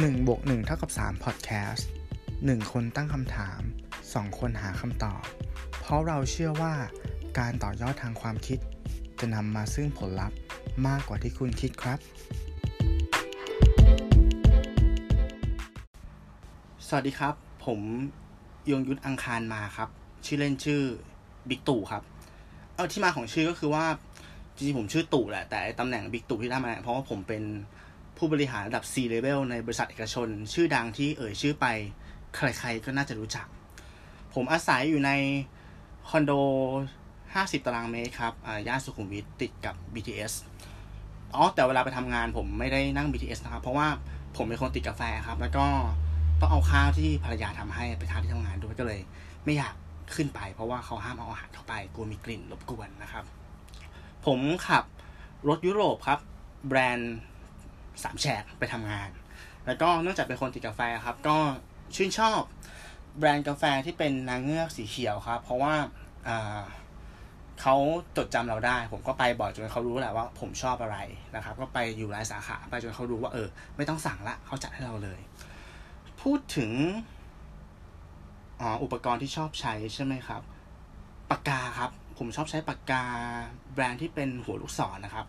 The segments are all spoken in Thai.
1บวก1เท่ากับ3 Podcast 1 คนตั้งคำถาม 2 คนหาคำตอบ เพราะเราเชื่อว่าการต่อยอดทางความคิด จะนำมาซึ่งผลลัพธ์มากกว่าที่คุณคิดครับ สวัสดีครับ ผมยงยุทธอังคารมาครับ ชื่อเล่นชื่อบิ๊กตู่ครับ เอาที่มาของชื่อก็คือว่าจริงๆผมชื่อตู่แหละแต่ตำแหน่งบิ๊กตู่ที่ได้มาเพราะว่าผมเป็น ผู้บริหารระดับ C level ในบริษัทเอกชน ชื่อดังที่เอ่ยชื่อไป ใครๆก็น่าจะรู้จัก ผมอาศัยอยู่ในคอนโด 50 ตารางเมตรครับย่านสุขุมวิทติดกับ BTS อ๋อแต่เวลาไปทำงานผมไม่ได้นั่ง BTS นะครับ เพราะว่าผมเป็นคนติดกาแฟครับ แล้วก็ต้องเอาข้าวที่ภรรยาทำให้ไปทานที่ทำงานด้วยก็เลย ไม่อยากขึ้นไป เพราะว่าเขาห้ามเอาอาหารเข้าไปกลัวมีกลิ่นรบกวนนะครับ ผมขับรถยุโรปครับ แบรนด์ สามแฉกไปทำงาน แล้วก็เนื่องจากเป็นคนติดกาแฟครับ ก็ชื่นชอบแบรนด์กาแฟที่เป็นนางเงือกสีเขียวครับ เพราะว่าเขาจดจำเราได้ ผมก็ไปบ่อยจนเขารู้แหละว่า ผมชอบอะไรนะครับ ก็ไปอยู่หลายสาขาไปจนเขารู้ว่าเออ ไม่ต้องสั่งละเขาจัดให้เราเลย พูดถึงออุปกรณ์ที่ชอบใช้ใช่ไหมครับปากกาครับ ผมชอบใช้ปากกาแบรนด์ที่เป็นหัวลูกศรนะครับ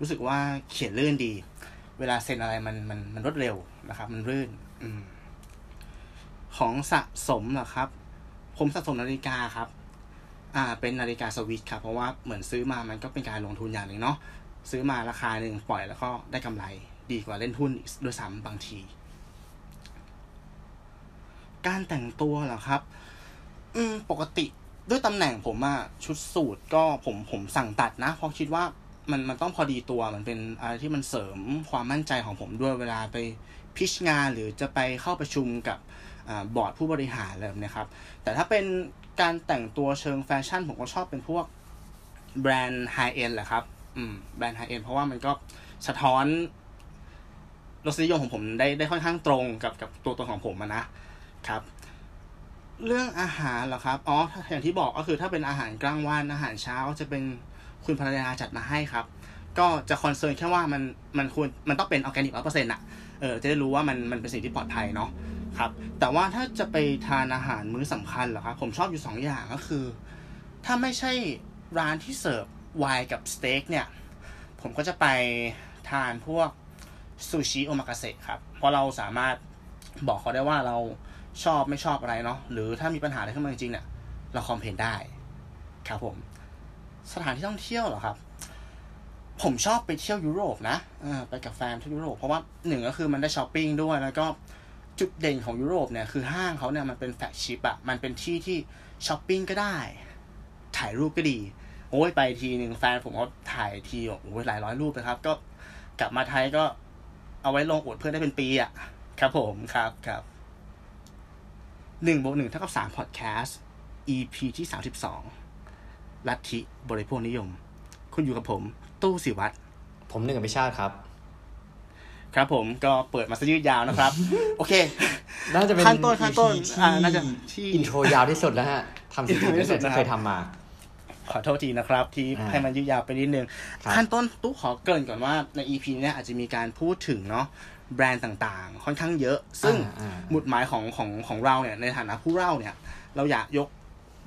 รู้สึกว่าเขียนลื่นดี เวลาเซ็นอะไรมันมันมันรวดเร็วนะครับ มันรื่นอของสะสมเหรอครับ ผมสะสมนาฬิกาครับ อ่า เป็นนาฬิกาสวิสครับ เพราะว่าเหมือนซื้อมามันก็เป็นการลงทุนอย่างหนึ่งเนาะซื้อมาราคาหนึ่งปล่อยแล้วก็ได้กำไรดีกว่าเล่นหุ้นด้วยซ้ำบางที การแต่งตัวเหรอครับ อืมปกติด้วยตำแหน่งผมอะชุดสูทก็ผมผมสั่งตัดนะเพราะคิดว่า มันมันต้องพอดีตัวมันเป็นอะไรที่มันเสริมความมั่นใจของผมด้วยเวลาไป pitch งานหรือจะไปเข้าประชุมกับบอร์ดผู้บริหารอะไรแบบนี้ครับ แต่ถ้าเป็นการแต่งตัวเชิงแฟชั่น ผมก็ชอบเป็นพวกแบรนด์ high-end แหละครับ อืม แบรนด์ high-end เพราะว่ามันก็สะท้อนรสนิยมของผมได้ได้ค่อนข้างตรงกับกับตัวตนของผมนะครับ เรื่องอาหารเหรอครับ อ๋อ อย่างที่บอกก็คือถ้าเป็นอาหารกลางวันอาหารเช้าจะเป็น คุณภรรยาจัดมาให้ครับ ก็จะ concern แค่ว่ามันมันควรมันต้องเป็นออร์แกนิกร้อยเปอร์เซ็นต์อะเออจะได้รู้ว่ามันมันเป็นสิ่งที่ปลอดภัยเนาะครับ แต่ว่าถ้าจะไปทานอาหารมื้อสำคัญเหรอครับผมชอบอยู่สองอย่างก็คือ ถ้าไม่ใช่ร้านที่เสิร์ฟไวน์กับสเต็กเนี่ย ผมก็จะไปทานพวกซูชิโอมากาเสะครับ เพราะเราสามารถบอกเขาได้ว่าเราชอบไม่ชอบอะไรเนาะหรือถ้ามีปัญหาอะไรขึ้นมาจริงๆเนี่ยเรา complain ได้ครับผม สถานที่ท่องเที่ยวเหรอครับ ผมชอบไปเที่ยวยุโรปนะไปกับแฟนที่ยุโรปเพราะว่าหนึ่งก็คือมันได้ช้อปปิ้งด้วยแล้วก็จุดเด่นของยุโรปเนี่ยคือห้างเขาเนี่ยมันเป็น flagship อะมันเป็นที่ที่ช้อปปิ้งก็ได้ ถ่ายรูปก็ดี โอ้ยไปทีหนึ่งแฟนผมก็ถ่ายทีโอ้ยหลายร้อยรูปนะครับ ก็กลับมาไทยก็เอาไว้ลงอวดเพื่อนได้เป็นปีอะครับผมครับครับหนึ่งบวกหนึ่งเท่ากับสามพอดแคสต์ EP ที่สามสิบสอง ลัทธิบริโภคนิยม คุณอยู่กับผม ตู้สิวัตรผมหนึ่งอภิชาติครับ ครับผมก็เปิดมาซะยืดยาวนะครับ โอเค น่าจะเป็นขั้นต้นขั้นต้น EP อ่าน่าจะที่อินโทรยาวที่สุดแล้วฮะทำสิ่ง intro ที่ที่สุสุดดนะครับที่เคยทำมาขอโทษทีนะครับ ที่อ่าให้มันยืดยาวไปนิดนึงครับขั้นต้นตู้ขอเกริ่นก่อนว่าใน EP เนี้ยอาจจะมีการพูดถึงเนาะแบรนด์ต่างๆ ค่อนข้างเยอะ ซึ่งอ่าอ่าหมุดหมายของของของเราเนี่ยในฐานะผู้เล่าเนี่ย เราอยากยก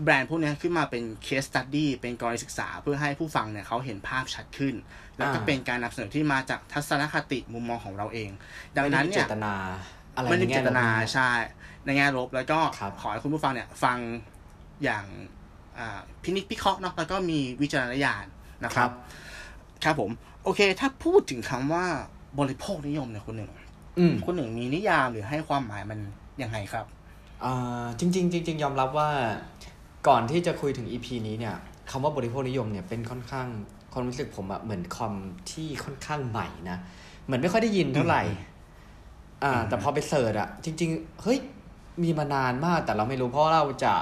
แบรนด์พวกเนี้ยขึ้นมาเป็น case study เป็นกรณีศึกษาเพื่อให้ผู้ฟังเนี่ยเขาเห็นภาพชัดขึ้น แล้วก็เป็นการนำเสนอที่มาจากทัศนคติมุมมองของเราเอง ดังนั้นไม่ได้มีเนี่เจยตนาอะไรไม่ได้ในเจแง่ตนาลบะใช่ในแง่ลบแล้วก็ครับขอให้คุณผู้ฟังเนี่ยฟังอย่างอ่าพินิจพิเคราะห์เนาะแล้วก็มีวิจารณญาณนะคครัรับบครับผม โอเค ถ้าพูดถึงคำว่าบริโภคนิยมเนี่ยคุณหนึ่งอืมคุณหนึ่งมีนิยามหรือให้ความหมายมันยังไงครับอ่าจริงๆจริงๆยอมรับว่า ก่อนที่จะคุยถึง EP นี้เนี่ยคำว่าบริโภคนิยมเนี่ยเป็นค่อนข้างความรู้สึกผมอะเหมือนคอมที่ค่อนข้างใหม่นะเหมือนไม่ค่อยได้ยินเท่าไหร่ อ่า แต่พอไปเสิร์ชอะจริง ๆ เฮ้ยมีมานานมากแต่เราไม่รู้เพราะเราจะ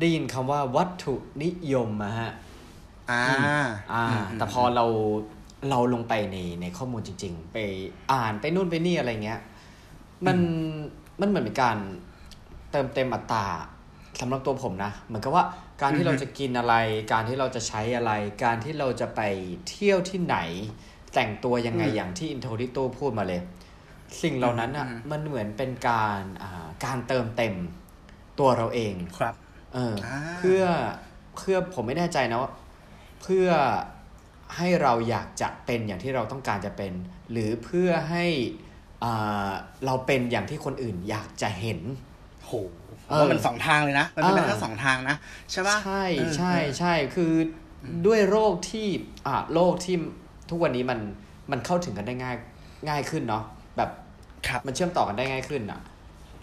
ได้ยินคำว่าวัตถุนิยมอะฮะอ่าอ่า แต่พอเราเราลงไปในในข้อมูลจริง ๆ ไปอ่านไปนู่นไปนี่อะไรเงี้ย มันมันเหมือนเป็นการเติมเต็มอัตรา สำหรับตัวผมนะ เหมือนกับว่าการที่เราจะกินอะไร การที่เราจะใช้อะไร การที่เราจะไปเที่ยวที่ไหน แต่งตัวยังไงอืมอย่างที่อินโทรที่ตู้พูดมาเลย สิ่งเหล่านั้นอะอืมมันเหมือนเป็นการอ่าการเติมเต็มตัวเราเองครับเอออาเพื่อเพื่อผมไม่แน่ใจนะว่าเพื่อให้เราอยากจะเป็นอย่างที่เราต้องการจะเป็น หรือเพื่อให้อ่าเราเป็นอย่างที่คนอื่นอยากจะเห็นโหเออ ว่ามันสองทางเลยนะ มันเป็นไปเออได้ทั้งสองทางนะใช่ปะใช่เออใช่เออใช่คืออด้วยโรคที่อ่าโรคที่ทุกวันนี้มันมันเข้าถึงกันได้ง่ายง่ายขึ้นเนาะแบบครับมันเชื่อมต่อกันได้ง่ายขึ้นอะ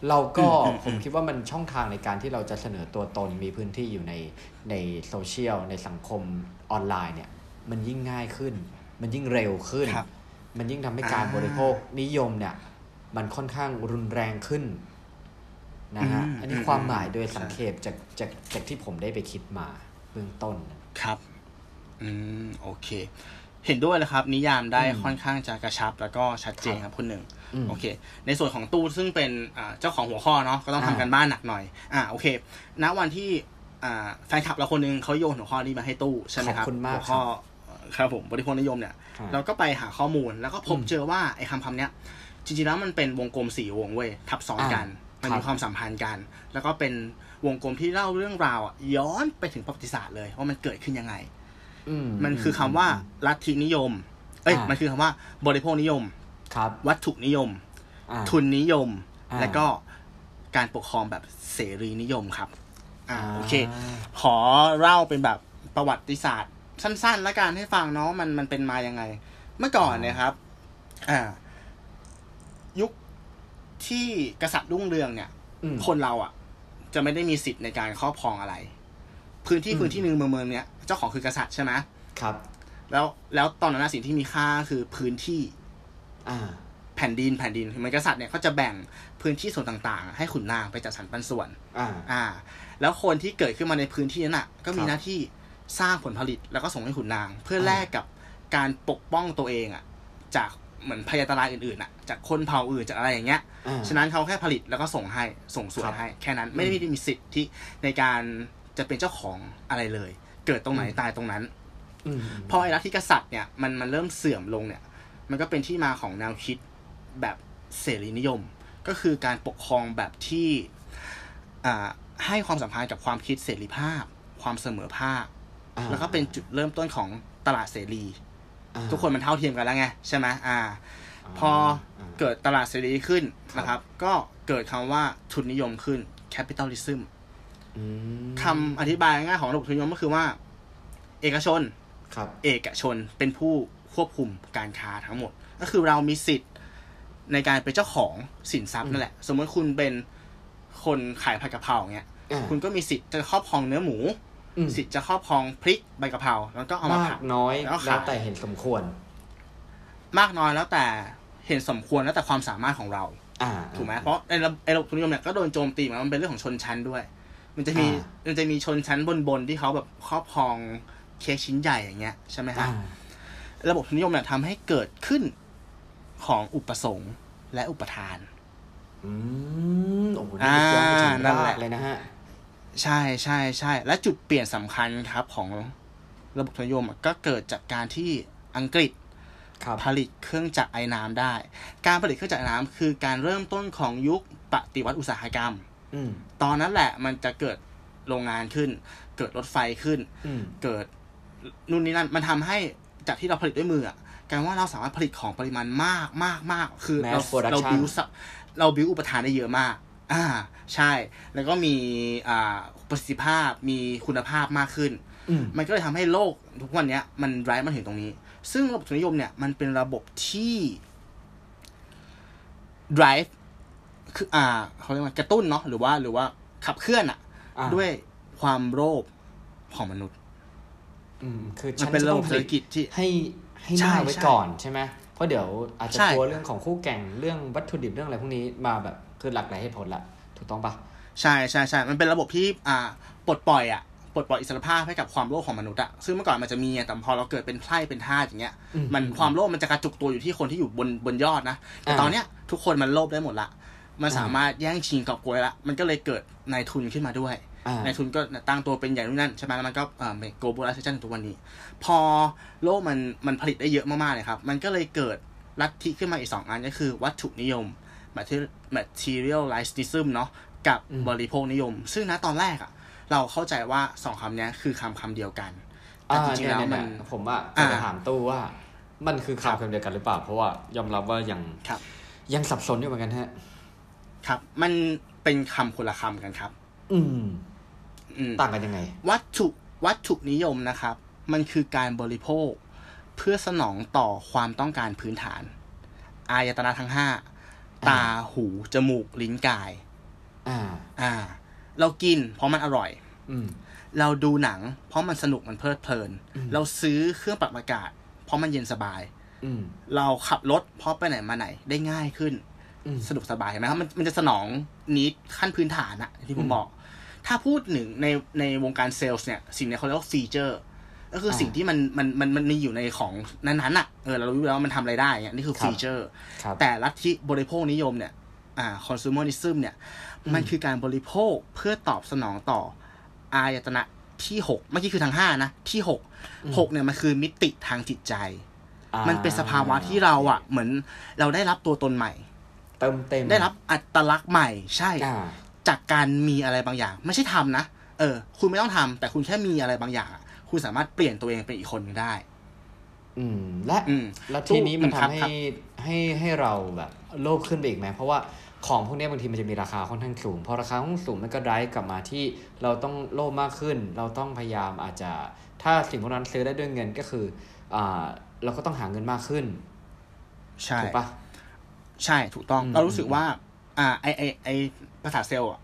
เราก็อืมอืมผมคิดว่ามันช่องทางในการที่เราจะเสนอตัวตนมีพื้นที่อยู่ในในโซเชียลในสังคมออนไลน์เนี่ย มันยิ่งง่ายขึ้น มันยิ่งเร็วขึ้นครับมันยิ่งทำให้การอ่าบริโภคนิยมเนี่ย มันค่อนข้างรุนแรงขึ้น นะฮะอืมอันนี้อืมความหมายโดยใช่สังเขปจากจากจากที่ผมได้ไปคิดมาเบื้องต้นครับ อืมโอเค เห็นด้วยเลยครับ นิยามได้อืมค่อนข้างจะกระชับแล้วก็ชัดเจนครับคุณหนึ่งอืมโอเค ในส่วนของตู้ซึ่งเป็นอ่าเจ้าของหัวข้อเนาะก็ต้องทำอ่ากันบ้านหนักหน่อย อ่าโอเคณวันที่อ่าแฟนคลับเราคนหนึงเขาโยนหัวข้อนี้มาให้ตู้ใช่ไหมครับขอบคุณมากหัวข้อครับผมบริโภคนิยมเนี่ยอ่าเราก็ไปหาข้อมูลแล้วก็พบอืมเจอว่าไอ้คำคำเนี้ยจริงๆแล้วมันเป็นวงกลมสี่วงเว้ยทับซ้อนกันอ่า มันครัมีบความสัมพันธ์กัน แล้วก็เป็นวงกลมที่เล่าเรื่องราวอะย้อนไปถึงประวัติศาสตร์เลยว่ามันเกิดขึ้นยังไงอืมันคือคำว่าลัทธินิยม เอ้ยอ่ามัมันคือคำว่า บริโภคนิยม ครับ วัตถุนิยมอ่าทุนนิยมอ่าและก็การปกครองแบบเสรีนิยมครับ อ่า โอเคอ่าขอเล่าเป็นแบบประวัติศาสตร์ สั้นๆ แล้วกันให้ฟังเนาะ มันมันเป็นมายังไง เมื่อก่อนเนี่ยครับ อ่ายุค ที่กษัตริย์รุ่งเรืองเนี่ยอืมคนเราอะ จะไม่ได้มีสิทธิ์ในการครอบครองอะไร พื้นที่อืมพื้นที่หนึ่งเมืองเมืองเนี่ยเจ้าของคือกษัตริย์ใช่ไหมครับ แล้วแล้วตอนนั้นนะสิ่งที่มีค่าคือพื้นที่ อ่า แผ่นดินแผ่นดินคือมันกษัตริย์เนี่ยเขาจะแบ่งพื้นที่ส่วนต่างๆ ให้ขุนนางไปจัดสรรปันส่วน อ่า อ่า แล้วคนที่เกิดขึ้นมาในพื้นที่นั้นอะ ก็มีครับหน้าที่สร้างผลผลิตแล้วก็ส่งให้ขุนนาง เพื่อแลกกับการปกป้องตัวเองอะ จาก เหมือนพยาตรายอื่นๆอะจากคนเผ่าอื่นจากอะไรอย่างเงี้ยอ่าฉะนั้นเขาแค่ผลิตแล้วก็ส่งให้ส่งส่วครันบให้ แค่นั้นไม่ได้มีสิทธิ์ที่ในการจะเป็นเจ้าของอะไรเลย เกิดตรงไหนอืมตายตรงนั้นอืมพอไอ้ลัทธิกษัตริย์เนี่ยมันมันเริ่มเสื่อมลงเนี่ย มันก็เป็นที่มาของแนวคิดแบบเสรีนิยม ก็คือการปกครองแบบที่อ่าให้ความสำคัญกับความคิดเสรีภาพ ความเสมอภาคอ่าแล้วก็เป็นจุดเริ่มต้นของตลาดเสรีอ่า ทุกคนมันเท่าเทียมกันแล้วไงใช่ไหมอ่า พอเกิดตลาดเสรีขึ้นนะครับ ก็เกิดคำว่าทุนนิยมขึ้น capitalism อืมคำอธิบายง่ายๆของระบบทุนนิยมก็คือว่า เอกชนครับ เอกชนเป็นผู้ควบคุมการค้าทั้งหมด ก็คือเรามีสิทธิ์ในการเป็นเจ้าของสินทรัพย์นั่นแหละ สมมติคุณเป็นคนขายผัดกะเพราอย่างเงี้ยอ่าคุณก็มีสิทธิ์จะครอบครองเนื้อหมูอืม สิทธิ์จะครอบครองพริกใบกะเพราแล้วก็เอามามากผัดน้อยแล้วขายแล้วแต่เห็นสมควร มากน้อยแล้วแต่เห็นสมควรแล้วแต่ความสามารถของเราอ่าถูกไหมเพราะไอ้ระไอ้ระบบทุนนิยมเนี่ยก็โดนโจมตีเหมือนมันเป็นเรื่องของชนชั้นด้วย มันจะมีอ่ามันจะมีชนชั้นบนๆที่เขาแบบครอบครองเค้กชิ้นใหญ่อย่างเงี้ยใช่ไหมฮะอ่าระบบทุนนิยมเนี่ยทำให้เกิดขึ้นของอุปสงค์และอุปทาน อืมโอ้โหนี่ลึกย้อนไปถึงอ่านั่นราแหกละเลยนะฮะ ใช่ใช่ใช่ และจุดเปลี่ยนสำคัญครับของระบบทุนนิยมอะก็เกิดจากการที่อังกฤษครับผลิตเครื่องจักรไอ้น้ำได้ การผลิตเครื่องจักรไอ้น้ำคือการเริ่มต้นของยุคปฏิวัติอุตสาหกรรมอืมตอนนั้นแหละมันจะเกิดโรงงานขึ้น เกิดรถไฟขึ้นอืมเกิดนู่นนี่นั่น มันทำให้จากที่เราผลิตด้วยมืออะกลายว่าเราสามารถผลิตของปริมาณมากมากมากคือเรา Mass production เราบิวเราบิวอุปทานได้เยอะมาก อ่า ใช่ แล้วก็มีอ่าประสิทธิภาพมีคุณภาพมากขึ้นอืมมันก็เลยทำให้โลกทุกวันเนี้ยมันไร้มาถึงตรงนี้ ซึ่งระบบทุนนิยมเนี่ยมันเป็นระบบที่ drive คืออ่าเขาเรียกว่ากระตุ้นเนาะหรือว่าหรือว่าขับเคลื่อนอะอ่าด้วยความโลภของมนุษย์ อืมคือมัฉันนเป็นจะระต้บอบงผเศรษลิฐตกิจที่ให้ให้ใช่หน้าไว้ใช่ก่อนใช่ไหม เพราะเดี๋ยวอาจจะใช่กลัวเรื่องของคู่แข่งเรื่องวัตถุดิบเรื่องอะไรพวกนี้มาแบบคือหลากหลายเหตุผลละถูกต้องปะใช่ใช่ใช่มันเป็นระบบที่อ่าปลดปล่อยอะปลดปล่อยอิสรภาพให้กับความโลภของมนุษย์อะซึ่งเมื่อก่อนมันจะมีอะแต่พอเราเกิดเป็นไพร่เป็นทาสอย่างเงี้ยอืมันความโลภมันจะกระจุกตัวอยู่ที่คนที่อยู่บนบนยอดนะ แต่อ่าตอนเนี้ยทุกคนมันโลภได้หมดละ มันอ่าสามารถแย่งชิงกอบโกยละ มันก็เลยเกิดนายทุนขึ้นมาด้วยอ่า นายทุนก็ตั้งตัวเป็นใหญ่นู่นนั่นใช่ไหมแล้วมันก็เอ่อ globalization ทุกวันนี้ พอโลกมันมันผลิตได้เยอะมากๆเลยครับ มันก็เลยเกิดลัทธิขึ้นมาอีกสองอันก็คือวัตถุนิยม materialism เนาะกับบริโภคนิยม ซึ่งนะตอนแรกอะเราเข้าใจว่าสองคำนี้คือคำคำเดียวกันแต่อ่าจริงๆเนี่ยแล้วเนี่ยมันเนี่ยผมอะจะอ่าไปถามตู้ว่ามันคือครับคำคำเดียวกันหรือเปล่า เพราะว่ายอมรับว่ายังครับยังสับสนอยู่เหมือนกันฮะ ครับ มันเป็นคำคนละคำกันครับ อืมอืม ต่างกันยังไง วัตถุวัตถุนิยมนะครับ มันคือการบริโภค เพื่อสนองต่อความต้องการพื้นฐาน อายตนะทั้งห้าตาหูจมูกลิ้นกาย อ่า อ่า เรากิน เพราะมันอร่อย อืมเราดูหนัง เพราะมันสนุกมันเพลิดเพลินอืมเราซื้อเครื่องปรับอากาศ เพราะมันเย็นสบายอืมเราขับรถเพราะไปไหนมาไหนได้ง่ายขึ้นอืมสะดวกสบายเห็นไหมครับมันมันจะสนองนิดขั้นพื้นฐานอะที่ผอืมมบอก ถ้าพูดหนึ่งในในวงการเซลล์เนี่ย สิ่งเนี้ยเขาเรียกว่าฟีเจอร์ ก็คืออาสิ่งที่มันมันมันมันมีอยู่ในของนั้นๆอะเออเรารู้อยู่แล้วว่ามันทำอะไรได้เนี่ยนี่คือครับฟีเจอร์ครับแต่ลัทธิบริโภคนิยมเนี่ยอ่า consumerism เนี่ยอืมมันคือการบริโภคเพื่อตอบสนองต่อ อายตนะที่หกเมื่อกี้คือทางห้านะ ที่หกหกเนี่ยมันคือมิติทางจิตใจอ่ามันเป็นสภาวะที่เราอะ เหมือนเราได้รับตัวตนใหม่เติมเต็มได้รับอัตลักษณ์ใหม่ใช่อ่า จากการมีอะไรบางอย่าง ไม่ใช่ทำนะเออ คุณไม่ต้องทำแต่คุณแค่มีอะไรบางอย่างอะคุณสามารถเปลี่ยนตัวเองเป็นอีกคนหนึงได้ อืม และอืมแล้วทีนี้มันครับทำครัให้บให้ให้เราแบบโลภขึ้นไปอีกไหมเพราะว่าของพวกเนี้ยบางทีมันจะมีราคาค่อนข้างสูงพอราคาค่อนข้างสูงมันก็ไดรฟ์กลับมาที่เราต้องโลภมากขึ้น เราต้องพยายามอาจจะถ้าสิ่งพวกนั้นซื้อได้ด้วยเงินก็คืออ่าเราก็ต้องหาเงินมากขึ้น ใช่ถูกปะใช่ถูกต้องอืมเรารู้สึกว่า อ่าไอไอไอ ภาษาเซลล์อะ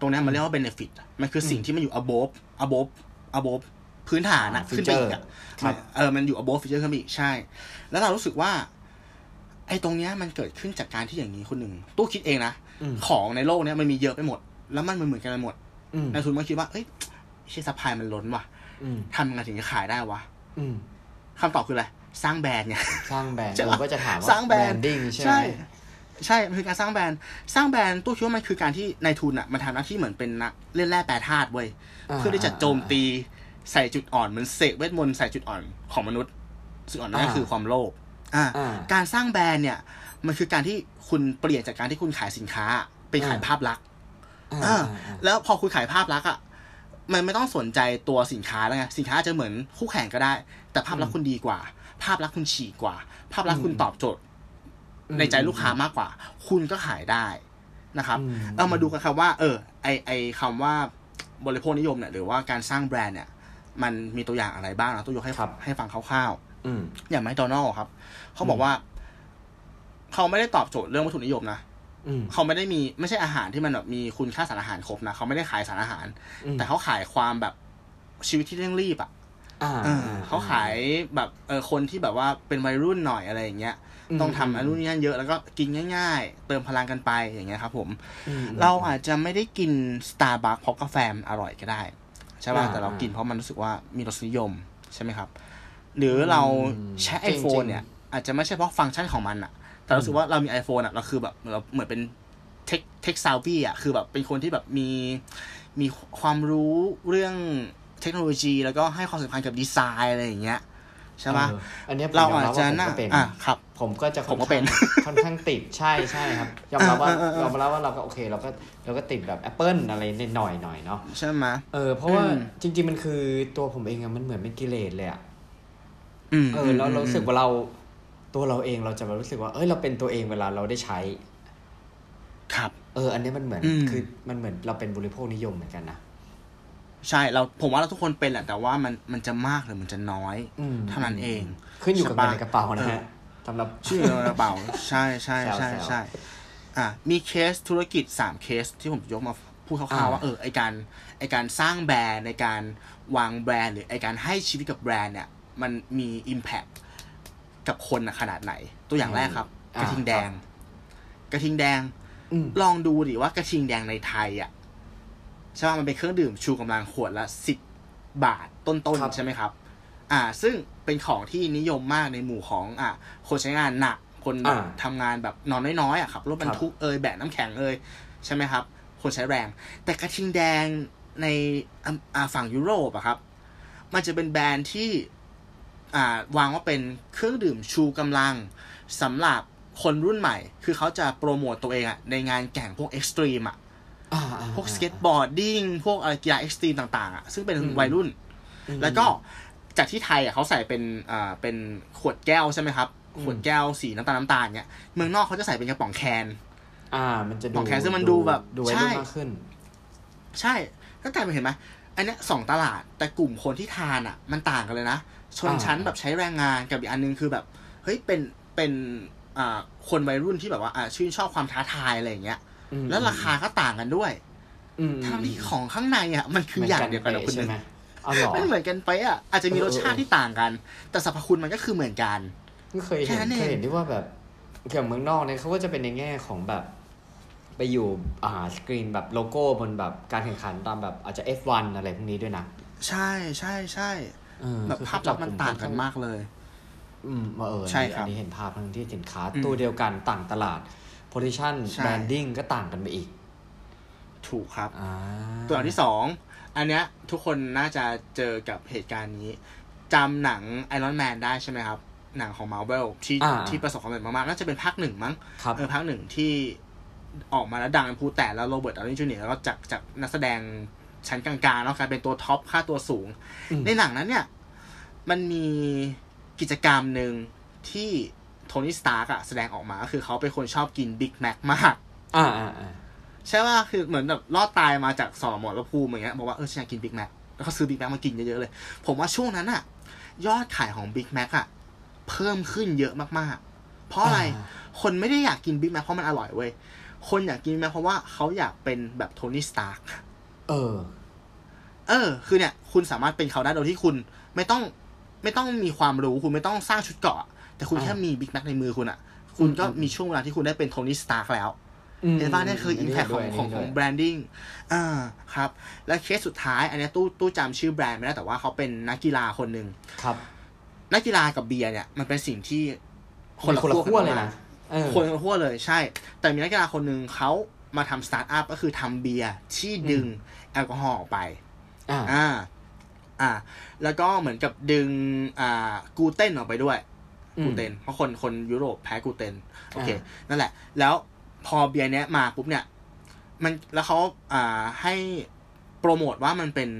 ตรงเนี้ยมันเรียกว่า benefit อะมันคือสิ่งที่มันอยู่ above above above พื้นฐานอะอ่าขึ้นไปอีกอะ feature ครับมันเออ มันอยู่ above feature ขึ้นไปอีก ใช่ แล้วเรารู้สึกว่า ไอตรงเนี้ยมันเกิดขึ้นจากการที่อย่างนี้คนหนึ่งตู้คิดเองนะอืมของในโลกเนี้ยมันมีเยอะไปหมด แล้วมันเหมือนกันไปหมดอืมนายทุนมันคิดว่า เอ้ยใช่ supply มันล้นว่ะอืมทำยังไงถึงจะขายได้วะอืมคำตอบคืออะไร สร้างแบรนด์เนี่ย สร้างแบรนด์ใช่เอปะอก็จะถามว่าสร้าง branding ใช่ไหมใช่ ใช่ มันคือการสร้างแบรนด์ สร้างแบรนด์ตู้คิดว่ามันคือการที่นายทุนอะ มันทำหน้าที่เหมือนเป็นนักเล่นแร่แปรธาตุเว้ย เพื่อที่จะโจมตีใส่จุดอ่อนเหมือนเสกเวทมนต์ใส่จุดอ่อนของมนุษย์จุดอ่อนนั่นก็คือความโลภอ่าอ่า การสร้างแบรนด์เนี่ย มันคือการที่คุณเปลี่ยนจากการที่คุณขายสินค้าเป็นขายอ่าภาพลักษณ์อ่าอ่าอ่าแล้วพอคุณขายภาพลักษณ์อะ มันไม่ต้องสนใจตัวสินค้าแล้วไง สินค้าอาจจะเหมือนคู่แข่งก็ได้ แต่ภาพลักษณ์คุณดีกว่า ภาพลักษณ์คุณฉีกกว่า ภาพลักษณ์คุณตอบโจทย์ ในใจลูกค้ามากกว่า คุณก็ขายได้นะครับอืมเอามาดูกันครับว่า เออ ไอไอคำว่าบริโภคนิยมเนี่ยหรือว่าการสร้างแบรนด์เนี่ย มันมีตัวอย่างอะไรบ้างนะตัวยกให้ครับให้ฟังคร่าวอืมๆอย่างแมคโดนัลล์ครับ เขาบอกว่า เขาไม่ได้ตอบโจทย์เรื่องวัตถุนิยมนะอืมเขาไม่ได้มีไม่ใช่อาหารที่มันแบบมีคุณค่าสารอาหารครบนะเขาไม่ได้ขายสารอาหารอืมแต่เขาขายความแบบชีวิตที่เร่งรีบอะอ่าเออเขาขายแบบเออคนที่แบบว่าเป็นวัยรุ่นหน่อยอะไรอย่างเงี้ยอืม ต้องทำอันนู้นนี่นั่นเยอะแล้วก็กินง่าย ๆ เติมพลังกันไปอย่างเงี้ยครับผมอืมเราอาจจะไม่ได้กินสตาร์บัคเพราะกาแฟมันอร่อยก็ได้ใช่ป่ะอ่าแต่เรากินเพราะมันรู้สึกว่ามีรสนิยมใช่ไหมครับ หรือเราใช้จริงๆ iPhone เนี่ย อาจจะไม่ใช่เพราะฟังก์ชันของมันอะแต่รู้สึกว่าเรามี iPhone อะเราคือแบบเราเหมือนเป็นเทคเทคซาวบี้อะคือแบบเป็นคนที่แบบมีมีความรู้เรื่องเทคโนโลยี แล้วก็ให้ความสำคัญกับดีไซน์อะไรอย่างเงี้ย ใช่ปะเอออันเนี้ยผมเรายมอาจรับจะว่าผมน่าก็เป็นอะครับ ผมก็จะผมก็เป็นค่อนข้างติดใช่ใช่ครับยอมรับว่าเออเออเออยอมรับว่าเราก็โอเค เราก็เราก็ติดแบบ Apple อะไรนิดหน่อยหน่อยเนาะใช่ไหมเออเพราะว่าอืมจริง ๆ มันคือตัวผมเองอะมันเหมือนเป็นกิเลสเลยอะอืมเออแล้วเรารู้สึกว่าเราตัวเราเองเราจะรู้สึกว่า เอ้ยเราเป็นตัวเองเวลาเราได้ใช้ ครับ เออ อันนี้มันเหมือนอืมคือมันเหมือนเราเป็นบริโภคนิยมเหมือนกันนะ ใช่เราผมว่าเราทุกคนเป็นแหละ แต่ว่ามันมันจะมากหรือมันจะน้อยอืมเท่านั้นเอง ขึ้นอยู่กับใช่เงิปะนในกระเป๋านะเอฮะอสำหรับชื่อในกระเป๋า ใช่ใช่ใช่แซวๆใช่อะมีเคสธุรกิจสามเคสที่ผมยกมาพูดคร่าวๆอ่าว่าเออไอการไอการสร้างแบรนด์ในการวางแบรนด์ หรือไอการให้ชีวิตกับแบรนด์เนี่ย มันมี Impact กับคนนะขนาดไหน ตัวอย่างแรกครับอ่ากระทิงแดง กระทิงแดงอืมลองดูดิว่ากระทิงแดงในไทยอะ ใช่ไหมมันเป็นเครื่องดื่มชูกำลังขวดละสิบบาทต้นครับๆใช่ไหมครับ อ่า ซึ่งเป็นของที่นิยมมากในหมู่ของอ่าคนใช้งานหนักคนแบบอ่าทำงานแบบนอนน้อยๆอะครับรถบรรทุกเอยแบกน้ำแข็งเอยใช่ไหมครับ คนใช้แรง แต่กระทิงแดงในอ่าอ่าฝั่งยุโรปอะครับ มันจะเป็นแบรนด์ที่อ่าวางว่าเป็นเครื่องดื่มชูกำลังสำหรับคนรุ่นใหม่ คือเขาจะโปรโมตตัวเองอะในงานแข่งพวก extreme อะอ่าอ่า พวก skateboarding พวกอะไรกีฬา extreme ต่างๆอะซึ่งเป็นอืมวัยรุ่นอืมแล้วก็จากที่ไทยอะเขาใส่เป็นอ่าเป็นขวดแก้วใช่ไหมครับอืมขวดแก้วสีน้ำตาลน้ำตาลเนี้ยเมืองนอกเขาจะใส่เป็นกระป๋อง can อ่า มันจะดูของแคสซึ่งมันดูแบบดูวัยใช่รุ่นมากขึ้น ใช่ก็กลายเป็นเห็นไหมอันเนี้ยสองตลาดแต่กลุ่มคนที่ทานอะ มันต่างกันเลยนะชนอ่าชั้นแบบใช้แรงงานกับอีกอันนึงคือแบบเฮ้ยเป็นเป็นอ่าคนวัยรุ่นที่แบบว่าอ่าชื่นชอบความท้าทายอะไรอย่างเงี้ยอืม แล้วราคาก็ต่างกันด้วยอืมทั้งที่ของข้างในอะ มันคืออย่างเดียวกันนะหมืคุณใช่นึงไหมอ๋อเหรอมันเหมือนกันไปะอะอาจจะมีเออรสชาติที่ต่างกัน แต่สรรพคุณมันก็คือเหมือนกันไม่เคยแค่เห็นนั้นเองเคยเห็นที่ว่าแบบเกี่ยวกับเมืองนอกเนี่ยเขาก็จะเป็นในแง่ของแบบ ไปอยู่อ่าสกรีนแบบโลโก้บนแบบการแข่งขันตามแบบอาจจะ F1 อะไรพวกนี้ด้วยนะ ใช่ใช่ใช่เออแบบคือภาพลักษณ์มันต่างกันมากเลย อืมเออใช่ครับอันนี้เห็นภาพทั้งที่สินค้าอืมตัวเดียวกันต่างตลาด position ใช่ branding ก็ต่างกันไปอีกถูกครับ อ่าตัวอย่างที่สองอันเนี้ยทุกคนน่าจะเจอกับเหตุการณ์นี้จำหนัง Iron Man ได้ใช่ไหมครับ หนังของมา r v เ l ที่อ่า ที่ประสบความสำเร็จมากๆ น่าจะเป็นภาคหนึ่งมั้ง ครับเออภาคหนึ่งที่ออกมาแล้วดังเป็นพลุแตกแล้ว Robert Downey Junior แล้วก็จากจากนักแสดงชั้นกลางๆแล้วกลายเป็นตัวท็อปค่าตัวสูงอืมในหนังนั้นเนี่ย มันมีกิจกรรมหนึ่งที่ Tony Stark อะแสดงออกมาก็คือเขาเป็นคนชอบกิน Big Mac มาก อ่าอ่าอ่าใช่ว่าคือเหมือนแบบรอดตายมาจากสอหมอระภูมิอย่างเงี้ยบอกว่าเออฉันอยากกิน Big Mac แล้วก็ซื้อ Big Mac มากินเยอะๆเลย ผมว่าช่วงนั้นอะยอดขายของ Big Mac อะเพิ่มขึ้นเยอะมากๆ เพราะอะไรคนไม่ได้อยากกิน Big Mac เพราะมันอร่อยเว้ยคนอยากกิน Mac เพราะว่าเขาอยากเป็นแบบ Tony Stark เออ เออ คือเนี่ย คุณสามารถเป็นเขาได้โดยที่คุณไม่ต้องไม่ต้องมีความรู้คุณไม่ต้องสร้างชุดเกราะ แต่คุณอ่าแค่มี Big Mac ในมือคุณอะคุณก็อืมมีช่วงเวลาที่คุณได้เป็น Tony Stark แล้วมเห็นป่ะนี่คือ impact ของของของ bran ding อ่าครับ และเคสสุดท้าย อันเนี้ยตู้ตู้จำชื่อแบรนด์ไม่ได้แต่ว่าเขาเป็นนักกีฬาคนหนึ่งครับ นักกีฬากับเบียร์เนี่ยมันเป็นสิ่งที่คนละขั้วขั้วเลยนะเออคนละขั้วเลยใช่ แต่มีนักกีฬาคนหนึ่งเขามาทำสตาร์ทอัพก็คือทำเบียร์ที่ดึงแอลกอฮอล์ออกไป อ่า อ่าอ่าแล้วก็เหมือนกับดึง อ่า กูเตนออกไปด้วยอืม กูเตน เพราะคนคนยุโรปแพ้กูเตนโอเคอ่านั่นแหละ แล้วพอเบียร์เนี้ยมาปุ๊บเนี่ย มันแล้วเขาอ่าให้โปรโมทว่ามันเป็น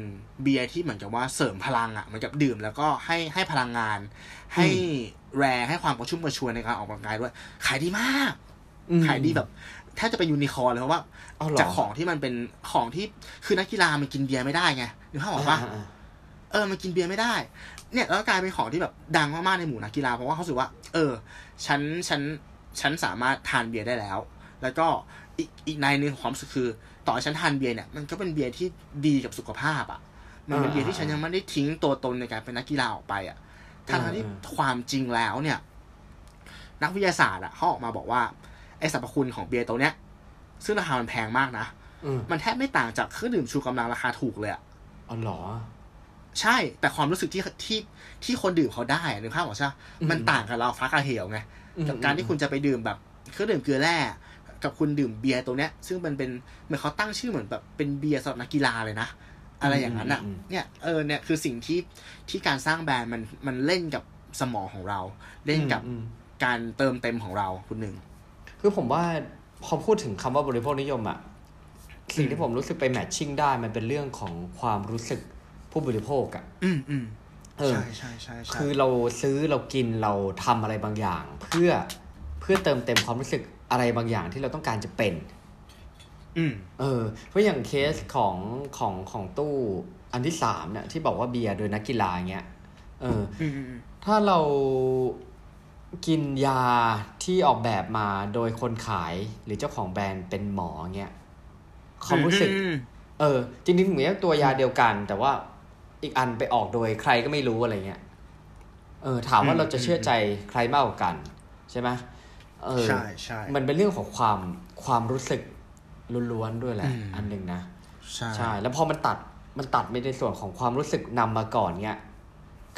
เบียร์ที่เหมือนกับว่าเสริมพลังอะ่ะเหมือนกับดื่มแล้วก็ให้ให้พลังงาน ให้แรงให้ความกระชุ่มกระชวยในการออกกำลังกายด้วย ขายดีมากอืมขายดีแบบแทบจะเป็นยูนิคอร์นเลยเพราะว่าเอาเหรอจากของที่มันเป็นของที่คือนักกีฬามันกินเบียร์ไม่ได้ไงนึกภาพออกปะอ่าเออมันกินเบียร์ไม่ได้เนี่ยแล้วก็กลายเป็นของที่แบบดังมากๆในหมู่นักกีฬาเพราะว่าเขารู้สึกว่า เออ ฉันฉันฉันสามารถทานเบียร์ได้แล้ว แล้วก็อีกอีกในหนึ่งของความรู้สึกคือ ต่อให้ฉันทานเบียร์เนี่ยมันก็เป็นเบียร์ที่ดีกับสุขภาพอะ มันเป็นเบียร์ที่ฉันยังไม่ได้ทิ้งตัวตนในการเป็นนักกีฬาออกไปอะทั้งที่ความจริงแล้วเนี่ย นักวิทยาศาสตร์อะเขาออกมาบอกว่าไอสรรพคุณของเบียร์ตัวเนี้ย ซึ่งราคามันแพงมากนะอืมมันแทบไม่ต่างจากเครื่องดื่มชูกำลังราคาถูกเลยอะเอาเหรอ ใช่แต่ความรู้สึกที่ที่ที่คนดื่มเขาได้อะนึกภาพออกใช่ปะอืมมันต่างกับเราฟ้ากาเหวไงอืมกับการที่คุณจะไปดื่มแบบเครื่องดื่มเกลือแร่กับคุณดื่มเบียร์ตัวเนี้ย ซึ่งมันเป็นเหมือนเขาตั้งชื่อเหมือนแบบเป็นเบียร์สำหรับนักกีฬาเลยนะอะไรอย่างนั้นอะ เนี่ยเออเนี่ยคือสิ่งที่ที่การสร้างแบรนด์มันมันเล่นกับสมองของเรา เล่นกับอืมการเติมเต็มของเราคุณหนึ่งคือผมว่าพอพูดถึงคำว่าบริโภคนิยมอะสิ่งที่ผมรู้สึกไปแมทชิ่งได้มันเป็นเรื่องของความรู้สึก ผู้บริโภคอะอืมอืมเออใช่ใช่ใช่ใช่คือเราซื้อเรากินเราทำอะไรบางอย่าง เพื่อเพื่อเติมเต็มความรู้สึกอะไรบางอย่างที่เราต้องการจะเป็น อืมเออ เพราะอย่างเคสของของของตู้อันที่สามเนี่ยที่บอกว่าเบียร์โดยนักกีฬาเงี้ยเอออืมอืมอืมถ้าเรากินยาที่ออกแบบมาโดยคนขายหรือเจ้าของแบรนด์เป็นหมอเงี้ยความรู้สึกอืมเออ จริงๆเหมือนตัวยาเดียวกัน แต่ว่า อีกอันไปออกโดยใครก็ไม่รู้อะไรเงี้ยเออถามว่าเราจะเชื่อใจใครมากกว่ากัน ใช่ไหมเออใช่ใช่มันเป็นเรื่องของความความรู้สึกล้วนๆด้วยแหละอืมอันหนึ่งนะใช่ใช่ แล้วพอมันตัดมันตัดไปในส่วนของความรู้สึกนำมาก่อนเนี้ย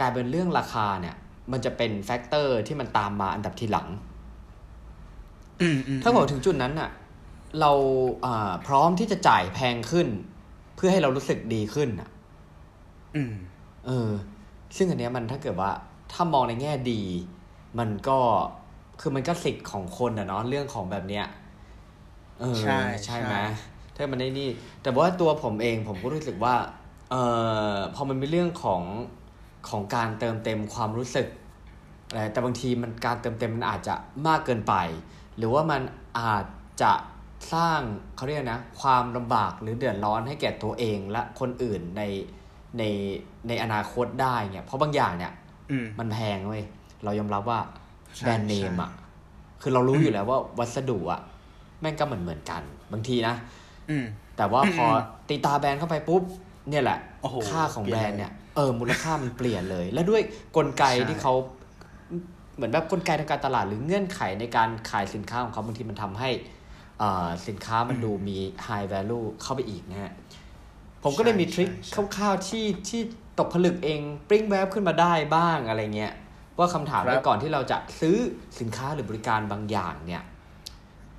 กลายเป็นเรื่องราคาเนี่ย มันจะเป็น factor ที่มันตามมาอันดับทีหลังอืมอืมถ้าบอกถึงจุดนั้นน่ะ เราอ่าพร้อมที่จะจ่ายแพงขึ้น เพื่อให้เรารู้สึกดีขึ้นอะอืม เออ ซึ่งอันเนี้ยมันถ้าเกิดว่าถ้ามองในแง่ดี มันก็คือมันก็สิทธิ์ของคนอะเนาะเรื่องของแบบเนี้ยเออใช่ใช่ไหมใช่ถ้ามันได้นี่ แต่ว่าตัวผมเองผมก็รู้สึกว่า เออพอมันเป็นเรื่องของของการเติมเต็มความรู้สึกอะไรแต่บางทีมันการเติมเต็มมันอาจจะมากเกินไป หรือว่ามันอาจจะสร้างเขาเรียกนะ ความลำบากหรือเดือดร้อนให้แก่ตัวเองและคนอื่นใน ในในอนาคตได้เนี่ยเพราะบางอย่างเนี่ยอืมมันแพงเว้ยเรายอมรับว่าใช่แบรนด์เนมอะคือเรารู้อยู่แล้วว่าวัสดุอะแม่งก็เหมือนเหมือนกัน บางทีนะอืมแต่ว่าพออืมตีตาแบรนด์เข้าไปปุ๊บ เนี่ยแหละโอ้โหค่าของเปลี่แบยรนนด์เลยเนี่ยเออมูลค่ามันเปลี่ยนเลย และด้วยกลไกใช่ที่เขาเหมือนแบบกลไกทางการตลาดหรือเงื่อนไขในการขายสินค้าของเขาบางทีมันทำให้อ่าสินค้ามันดูมี high value เข้าไปอีกนะฮะ ผมก็เลยมีใช่ทริคใช่ใช่คร่าวๆที่ที่ตกผลึกเองปริ้งแวบขึ้นมาได้บ้างอะไรเงี้ยว่าคำถามครับไว้ก่อนที่เราจะซื้อสินค้าหรือบริการบางอย่างเนี่ย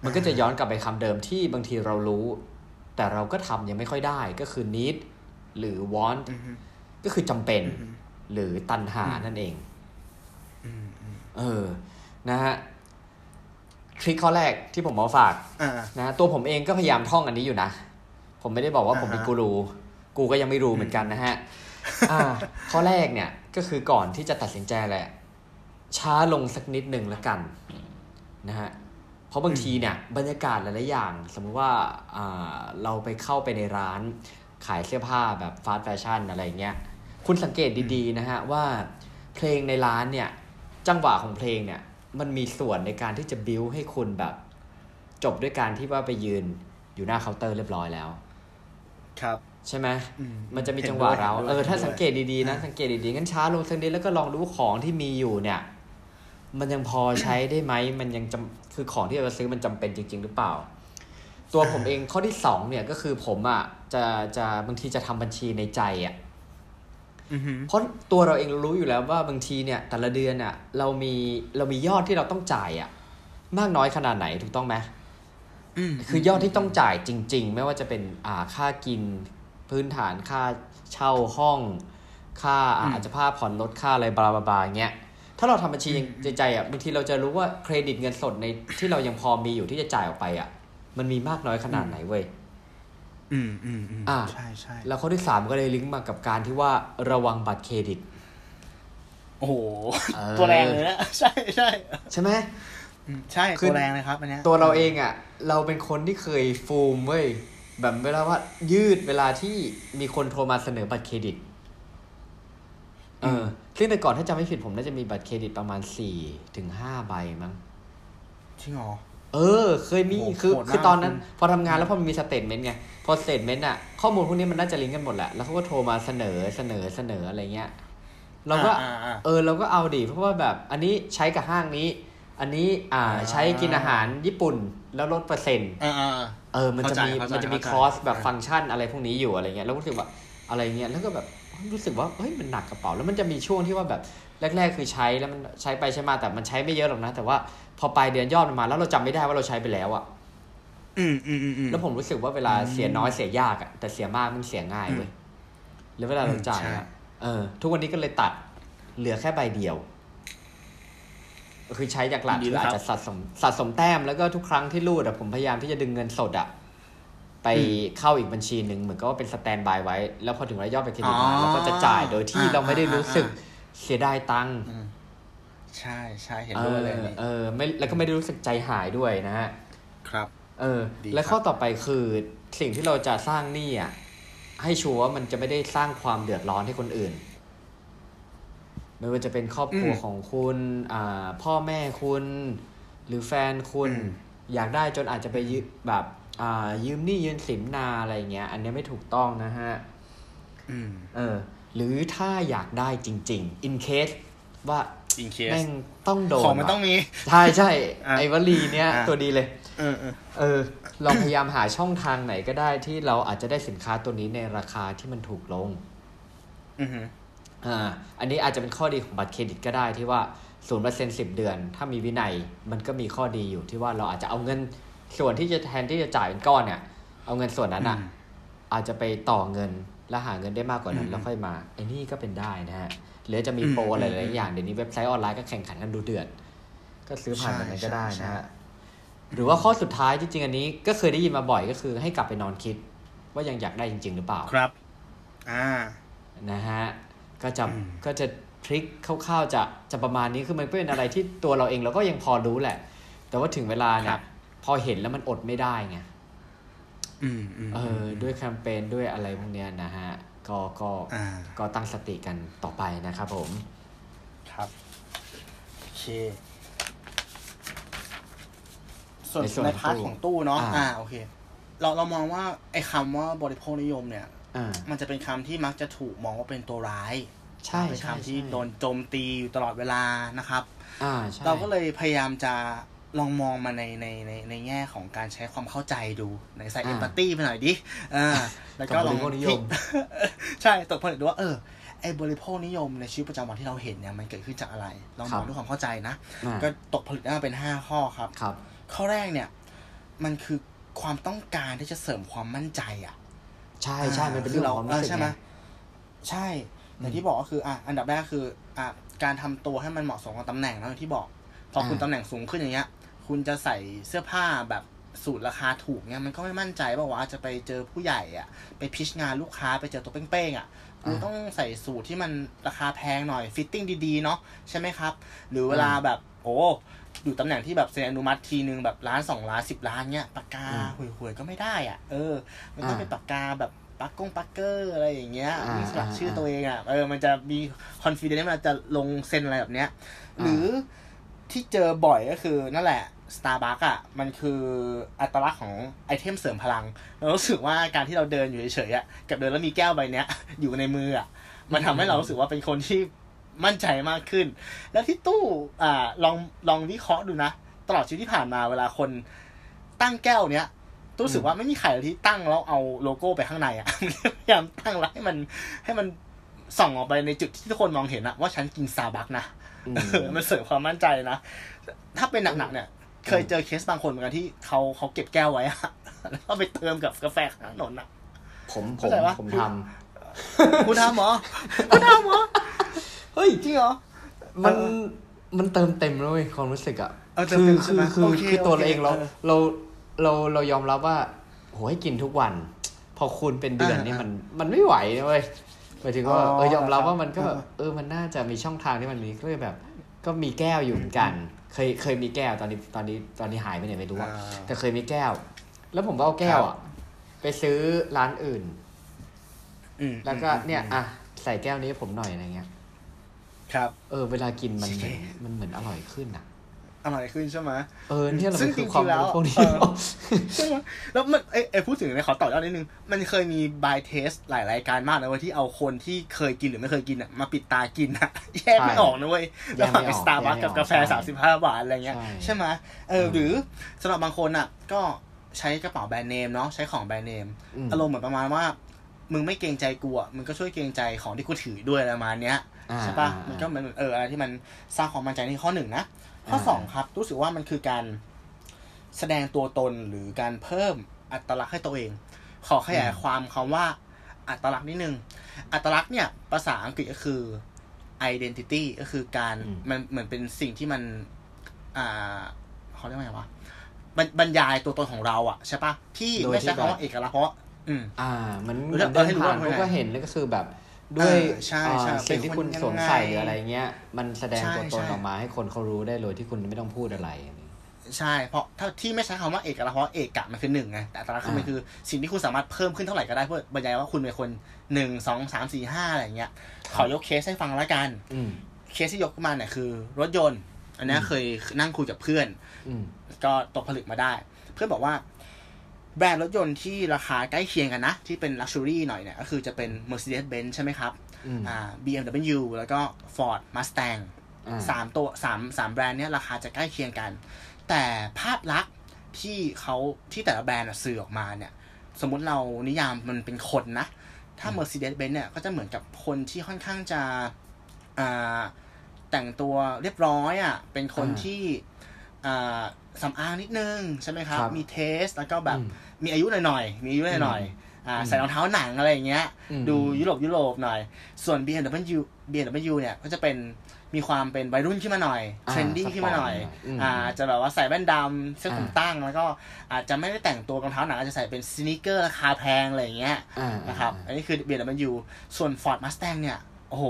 มันก็จะย้อนกลับไปคำเดิมที่บางทีเรารู้ แต่เราก็ทำยังไม่ค่อยได้ก็คือ need หรือ want อืมฮึก็คือจำเป็นอืมหรือตันหาอืมนั่นเองอืมอืมเออนะฮะทริคข้อแรกที่ผมมาฝากอ่านะตัวผมเองก็พยายามท่องอันนี้อยู่นะ ผมไม่ได้บอกว่าผมเป็นอ่าฮะกูรู กูก็ยังไม่รู้เหมือนกันนะฮะอ่าข้อแรกเนี่ยก็คือก่อนที่จะตัดสินใจแหละ ช้าลงสักนิดหนึ่งแล้วกันนะฮะเพราะบางทีเนี่ยบรรยากาศหลายๆอย่าง สมมุติว่าอ่าเราไปเข้าไปในร้านขายเสื้อผ้าแบบฟาสต์แฟชั่นอะไรเงี้ยคุณสังเกตดีๆนะฮะว่าเพลงในร้านเนี่ยจังหวะของเพลงเนี่ยมันมีส่วนในการที่จะบิวให้คุณแบบ จบด้วยการที่ว่าไปยืนอยู่หน้าเคาน์เตอร์เรียบร้อยแล้ว ครับใช่ไหมอืมมันจะมีเห็นจังหวะด้วยเราเห็นด้วยเออถ้าเห็นด้วยสังเกตดีๆนะสังเกตดีๆงั้นช้าลงสักนิดแล้วก็ลองดูของที่มีอยู่เนี่ย มันยังพอใช้ได้ไหมมันยังจำคือของที่เราจะซื้อมันจำเป็นจริง ๆ หรือเปล่า ตัวผมเองข้อที่สองเนี่ยก็คือผมอะจะจะบางทีจะทำบัญชีในใจอะอือฮึเพราะตัวเราเองรู้อยู่แล้วว่าบางทีเนี่ย แต่ละเดือนอะ เรามีเรามียอดที่เราต้องจ่ายอะ มากน้อยขนาดไหนถูกต้องไหมอืม คือยอดที่ต้องจ่ายจริง ๆ ไม่ว่าจะเป็นอ่าค่ากินพื้นฐานค่าเช่าห้อง ค่าอ่าอาจจะค่าผ่อนรถค่าอะไรบลาบลาบลาอย่างเงี้ยถ้าเราทำบัญชีใจใจอะบางทีเราจะรู้ว่าเครดิตเงินสดในที่เรายังพอมีอยู่ที่จะจ่ายออกไปอะ มันมีมากน้อยขนาดไหนเว้ยอืมอืมอืมอ่าใช่ใช่แล้วข้อที่สามก็เลยลิงก์มากับการที่ว่าระวังบัตรเครดิต โอ้โหเออตัวแรงเลยนะ ใช่ใช่ใช่ไหมอืม ใช่คือตัวแรงเลยครับอันเนี้ยตัวเราเองอะ เราเป็นคนที่เคยฟูมเว้ยแบบเวลาว่ายืดเวลาที่มีคนโทรมาเสนอบัตรเครดิต เออซึ่งแต่ก่อนถ้าจำไม่ผิดผมน่าจะมีบัตรเครดิตประมาณสี่ถึงห้าใบมั้งจริงเหรอ เออ เคยมีโอ้โหคือโหดมากคือตอนนั้นคุณพอทำงานแล้วพอมันมี statement ไง พอ statement อะ ข้อมูลพวกนี้มันน่าจะลิงก์กันหมดแหละ แล้วเขาก็โทรมาเสนอเสนอเสนออะไรเงี้ยเราก็อ่าอ่าเออเราก็เอาดิเพราะว่าแบบ อันนี้ใช้กับห้างนี้ อันนี้อ่าอ่าใช้กินอาหารญี่ปุ่นแล้วลดเปอร์เซ็นต์อ่าอ่าอ่าเออมันจะมีเข้าใจมันจะมีเข้าใจคอร์สแบบอ่าฟังก์ชันอะไรพวกนี้อยู่อะไรเงี้ยแล้วก็รู้สึกว่าอะไรเงี้ยแล้วก็แบบรู้สึกว่าเฮ้ยมันหนักกระเป๋าแล้วมันจะมีช่วงที่ว่าแบบแรก ๆ คือใช้แล้วมันใช้ไปใช้มาแต่มันใช้ไม่เยอะหรอกนะ แต่ว่าพอปลายเดือนยอดมันมา แล้วเราจำไม่ได้ว่าเราใช้ไปแล้วอะอืมอืมอืมอืมแล้วผมรู้สึกว่าเวลาเสียน้อยเสียยากอะแต่เสียมากมันเสียง่ายเว้ยแล้วเวลาเราจ่ายใช่อะเออ ทุกวันนี้ก็เลยตัดเหลือแค่ใบเดียว คือใช้จากหลักคืออาจจะสะสมสะสมแต้มแล้วก็ทุกครั้งที่รูดอะผมพยายามที่จะดึงเงินสดอะไปเข้าอีกบัญชีหนึ่งเหมือนกับว่าเป็นสแตนบายไว้ แล้วพอถึงเวลายอดไปเครดิตมาเราก็จะจ่ายโดยที่เราไม่ได้รู้สึกเสียดายตังค์อืมใช่ใช่เห็นเอด้วยอเลยนี่เออไม่แล้วก็ไม่ได้รู้สึกใจหายด้วยนะฮะ ครับ เออดีและครับ ข้อต่อไปคือสิ่งที่เราจะสร้างหนี้อะให้ชัวร์ว่ามันจะไม่ได้สร้างความเดือดร้อนให้คนอื่น ไม่ว่าจะเป็นครอบครัวของคุณอ่าพ่อแม่คุณ หรือแฟนคุณ อยากได้จนอาจจะไปยืมแบบอ่ายืมหนี้ยืมสินนาอะไรเงี้ย อันเนี้ยไม่ถูกต้องนะฮะอืมเออ หรือถ้าอยากได้จริง ๆ in case ว่า in case แม่งต้องโดนของมันว่ะต้องมี ใช่ใช่อะไอ้วลีเนี้ยอะตัวดีเลยเออเออเออลองพยายามหาช่องทางไหนก็ได้ที่เราอาจจะได้สินค้าตัวนี้ในราคาที่มันถูกลง อือฮึอ่าอันนี้อาจจะเป็นข้อดีของบัตรเครดิตก็ได้ที่ว่าศูนย์เปอร์เซ็นสิบเดือน ถ้ามีวินัยมันก็มีข้อดีอยู่ที่ว่าเราอาจจะเอาเงินส่วนที่จะแทนที่จะจ่ายเป็นก้อนเนี่ย เอาเงินส่วนนั้นอะอืมอาจจะไปต่อเงินและหาเงินได้มากกว่านั้นอืมแล้วค่อยมาไอ้นี่ก็เป็นได้นะฮะหรือจะมีโปรอืมอะไรหอืลายมๆอย่างเดี๋ยวนี้เว็บไซต์ออนไลน์ก็แข่งขันกันดูเดือด ก็ซื้อผ่านแบบนั้นก็ได้ใช่นะใช่ฮะหรือว่าข้อสุดท้ายจริงๆอันนี้ก็เคยได้ยินมาบ่อยก็คือ ให้กลับไปนอนคิด ว่ายังอยากได้จริง ๆ หรือเปล่าครับ อ่านะฮะ ก็จะอืมก็จะทริคคร่าวๆจะจะประมาณนี้คือมันเป็นอะไรที่ตัวเราเองเราก็ยังพอรู้แหละ แต่ว่าถึงเวลาเนี่ยพอเห็นแล้วมันอดไม่ได้ไงอืมอืมเออด้วยแคมเปญด้วยอะไรพวกเนี้ยนะฮะ ก็ก็อ่าก็ตั้งสติกันต่อไปนะครับผม ครับโอเคส่วนในส่วนในของพาร์ทตู้ของตู้เนาะอ่าอ่าโอเค เราเรามองว่าไอ้คำว่าบริโภคนิยมเนี่ยอ่า มันจะเป็นคำที่มักจะถูกมองว่าเป็นตัวร้าย ใช่เป็นใช่คำที่ใช่โดนโจมตีอยู่ตลอดเวลานะครับอ่าใช่เราก็เลยพยายามจะลองมองมาในในในในแง่ของการใช้ความเข้าใจดูในใส่ empathy ไปหน่อยดิอ่าแล้วก็ลองกับบริโภคนิยม ใช่ตกผลึกดูว่าเออไอ้บริโภคนิยมในชีวิตประจำวันที่เราเห็นเนี่ยมันเกิดขึ้นจากอะไรลองมองด้วยความเข้าใจนะอ่าก็ตกผลึกได้มาเป็นห้าข้อครับครับ ข้อแรกเนี่ย มันคือความต้องการที่จะเสริมความมั่นใจอะ ใช่ใช่มันเป็นเรื่องของความรู้สึกใช่ไหมไงใช่อย่างที่บอกก็คืออะอันดับแรกคืออะการทำตัวให้มันเหมาะสมกับตำแหน่งนะอย่างที่บอกพอคุณอ่าตำแหน่งสูงขึ้นอย่างเงี้ย คุณจะใส่เสื้อผ้าแบบสูตรราคาถูกเนี่ยมันก็ไม่มั่นใจว่าว่าจะไปเจอผู้ใหญ่อะ ไปพิชงานลูกค้าไปเจอตัวเป้งๆอะคุณต้องใส่สูทที่มันราคาแพงหน่อย fitting ดีๆ เนาะใช่ไหมครับ หรือเวลาแบบโอ้ อยู่ตำแหน่งที่แบบเซ็นอนุมัติทีนึงแบบล้านสองล้านสิบล้านเงี้ยปากกาอืมห่วยๆก็ไม่ได้อะ เออ มันต้องอ่าเป็นปากกาแบบปักกง Parker อะไรอย่างเงี้ยอ่ามีสลักอ่าชื่อตัวเองอะเออมันจะมี confidence มันจะลงเซ็นอะไรแบบเนี้ยอ่าหรือที่เจอบ่อยก็คือนั่นแหละ Starbucks อะมันคืออัตลักษณ์ของไอเทมเสริมพลัง เรารู้สึกว่าการที่เราเดินอยู่เฉยๆอะกับเดินแล้วมีแก้วใบเนี้ย อยู่ในมืออะมันทำให้เรารู้สึกว่าเป็นคนที่ มั่นใจมากขึ้น แล้วที่ตู้อ่าลองลองวิเคราะห์ดูนะ ตลอดชีวิตที่ผ่านมาเวลาคนตั้งแก้วเนี้ยตู้รู้สึกว่าไม่มีใครเลยที่ตั้งแล้วเอาโลโก้ไปข้างในอะพยายามตั้งแล้วให้มันให้มันส่องออกไปในจุดที่ทุกคนมองเห็นอะว่าฉันกินซาบักนะอืมเออมันเสริมความมั่นใจนะ ถ้าเป็นหนักๆเนี่ย เคยเจอเคสบางคนเหมือนกันที่เขาเขาเก็บแก้วไว้อะแล้วก็ไปเติมกับกาแฟข้างถนนอะผมผเข้ามใจปะผมทคุณทำเหรอคุณทำเหรอำ เฮ้ย จริงเหรอ มันเออมันเติมเต็มเลยเว้ยความรู้สึกอะเออเติมคืเต็อมใช่คืไหมอคือโอเคคือตัวโอเคเราเองเราเออเราเราเรายอมรับว่าโหให้กินทุกวัน พอคูณเป็นเดือนอ่านี่อ่ามันมันไม่ไหวนะเว้ยหมายถึงว่าอ๋อเออยอมรับว่าครับมันก็แบบอ่าเออมันน่าจะมีช่องทางที่มันมีก็เลยแบบ ก็มีแก้วอยู่เหมือนกัน เคยเคยมีแก้วตอนนี้ตอนนี้ตอนนี้หายไปไหนไม่รู้อะอ่าแต่เคยมีแก้ว แล้วผมก็เอาแก้วอะไปซื้อร้านอื่น อืมแล้วก็อืมเนี่ยอืมอะใส่แก้วนี้ให้ผมหน่อยอะไรเงี้ย ครับ เออ เวลากินมันโอเหเคมือนมันเหมือนอร่อยขึ้นอะอร่อยขึ้นใช่ไหมเออเนี่ยเราซึ่งคือความจริงๆแล้วรู้พวกนี้เออใช่ไหมแล้วมันเอ้ยเอ้ยพูดถึงเนี่ยขอต่อยอดนิดนึง มันเคยมีบายเทสหลายรายการมากนะเว้ยที่เอาคนที่เคยกินหรือไม่เคยกินอะมาปิดตากินอะแยกไม่ออกนะเว้ยแยระกหไม่ว่างออกสตาร์บัคแยกไม่กับออกกาแฟใช่สามสิบห้าบาทอะไรเงี้ยใช่ใช่ไหมเอออืมหรือสำหรับบางคนอะ ก็ใช้กระเป๋าแบรนด์เนมเนาะใช้ของแบรนด์เนมอืมอารมณ์เหมือนประมาณว่ามึงไม่เกรงใจกูอะมึงก็ช่วยเกรงใจของที่กูถือด้วยอะไรประมาณเนี้ยอ่า ใช่ปะอ่ามันก็เหมือนเอออะไรที่มันสร้างความมั่นใจนี่ข้อหนึ่งนะ ข้ออ่าสองครับ รู้สึกว่ามันคือการแสดงตัวตนหรือการเพิ่มอัตลักษณ์ให้ตัวเอง ขอขยายความคำว่าอัตลักษณ์นิดนึง อัตลักษณ์เนี่ยภาษาอังกฤษก็คือ identity ก็คือการอืมมันเหมือนเป็นสิ่งที่มัน อ่าเขาเรียกว่าไงวะบรรบรรยายตัวตนของเราอะใช่ปะที่โดยไม่ที่ใช่แบบคำว่าเอกลักษณ์เพราะ อืม อ่า มันเออมันเอเดิอนให้รู้ผ่านว่าเขาก็ไงเห็นแล้วก็คือแบบ ด้วยเออใช่ใช่อ่าสิ่งที่คุณเป็นคนสวมใส่ยังไงหรืออะไรเงี้ย มันแสดงใช่ตัวตนใช่ออกมาให้คนเขารู้ได้เลยที่คุณไม่ต้องพูดอะไร ใช่ เพราะถ้าที่ไม่ใช้คำว่าเอกลักษณ์เพราะเอกะมันคือหนึ่งไงแต่อัตลักษณ์คือมันคือสิ่งที่คุณสามารถเพิ่มขึ้นเท่าไหร่ก็ได้เพื่อบรรยายว่าคุณเป็นคนหนึ่งสองสามสี่ห้าอะไรอย่างเงี้ยขอยกเคสให้ฟังแล้วกันอืมเคสที่ยกมาเนี่ยคือ รถยนต์ อันเนี้ยอืมเคยนั่งคุยกับเพื่อนอืมก็ตกผลึกมาได้ เพื่อนบอกว่า แบรนด์รถยนต์ที่ราคาใกล้เคียงกันนะ ที่เป็น luxury หน่อยเนี่ย ก็คือจะเป็น Mercedes-Benz ใช่ไหมครับอืมอ่า BMW แล้วก็ Ford Mustang อ่าสามตัวสามสามแบรนด์เนี้ยราคาจะใกล้เคียงกัน แต่ภาพลักษณ์ที่เขาที่แต่ละแบรนด์อะสื่อออกมาเนี่ย สมมุติเรานิยามมันเป็นคนนะ ถ้า Mercedes-Benz เนี่ยก็จะเหมือนกับคนที่ค่อนข้างจะอ่าแต่งตัวเรียบร้อยอะเป็นคนอ่าที่อ่า สำอางนิดนึงใช่ไหมครับครับมีเทสแล้วก็แบบอืมมีอายุหน่อยๆ มีอายุหน่อยๆอ่าอืมใส่รองเท้าหนังอะไรอย่างเงี้ยอืมดูยุโรปยุโรปหน่อย ส่วน BMW BMW เนี่ยก็จะเป็นมีความเป็นวัยรุ่นขึ้นมาหน่อยอ่า trendy ขึ้นมาหน่อยสปอร์ตหน่อยอืมอ่าจะแบบว่าใส่แว่นดำเสื้อคลุมอ่าตั้ง แล้วก็อาจจะไม่ได้แต่งตัวรองเท้าหนังอาจจะใส่เป็น sneaker ราคาแพงอะไรอย่างเงี้ยอ่านะครับอันนี้คือ BMW ส่วน Ford Mustang เนี่ยโอ้โห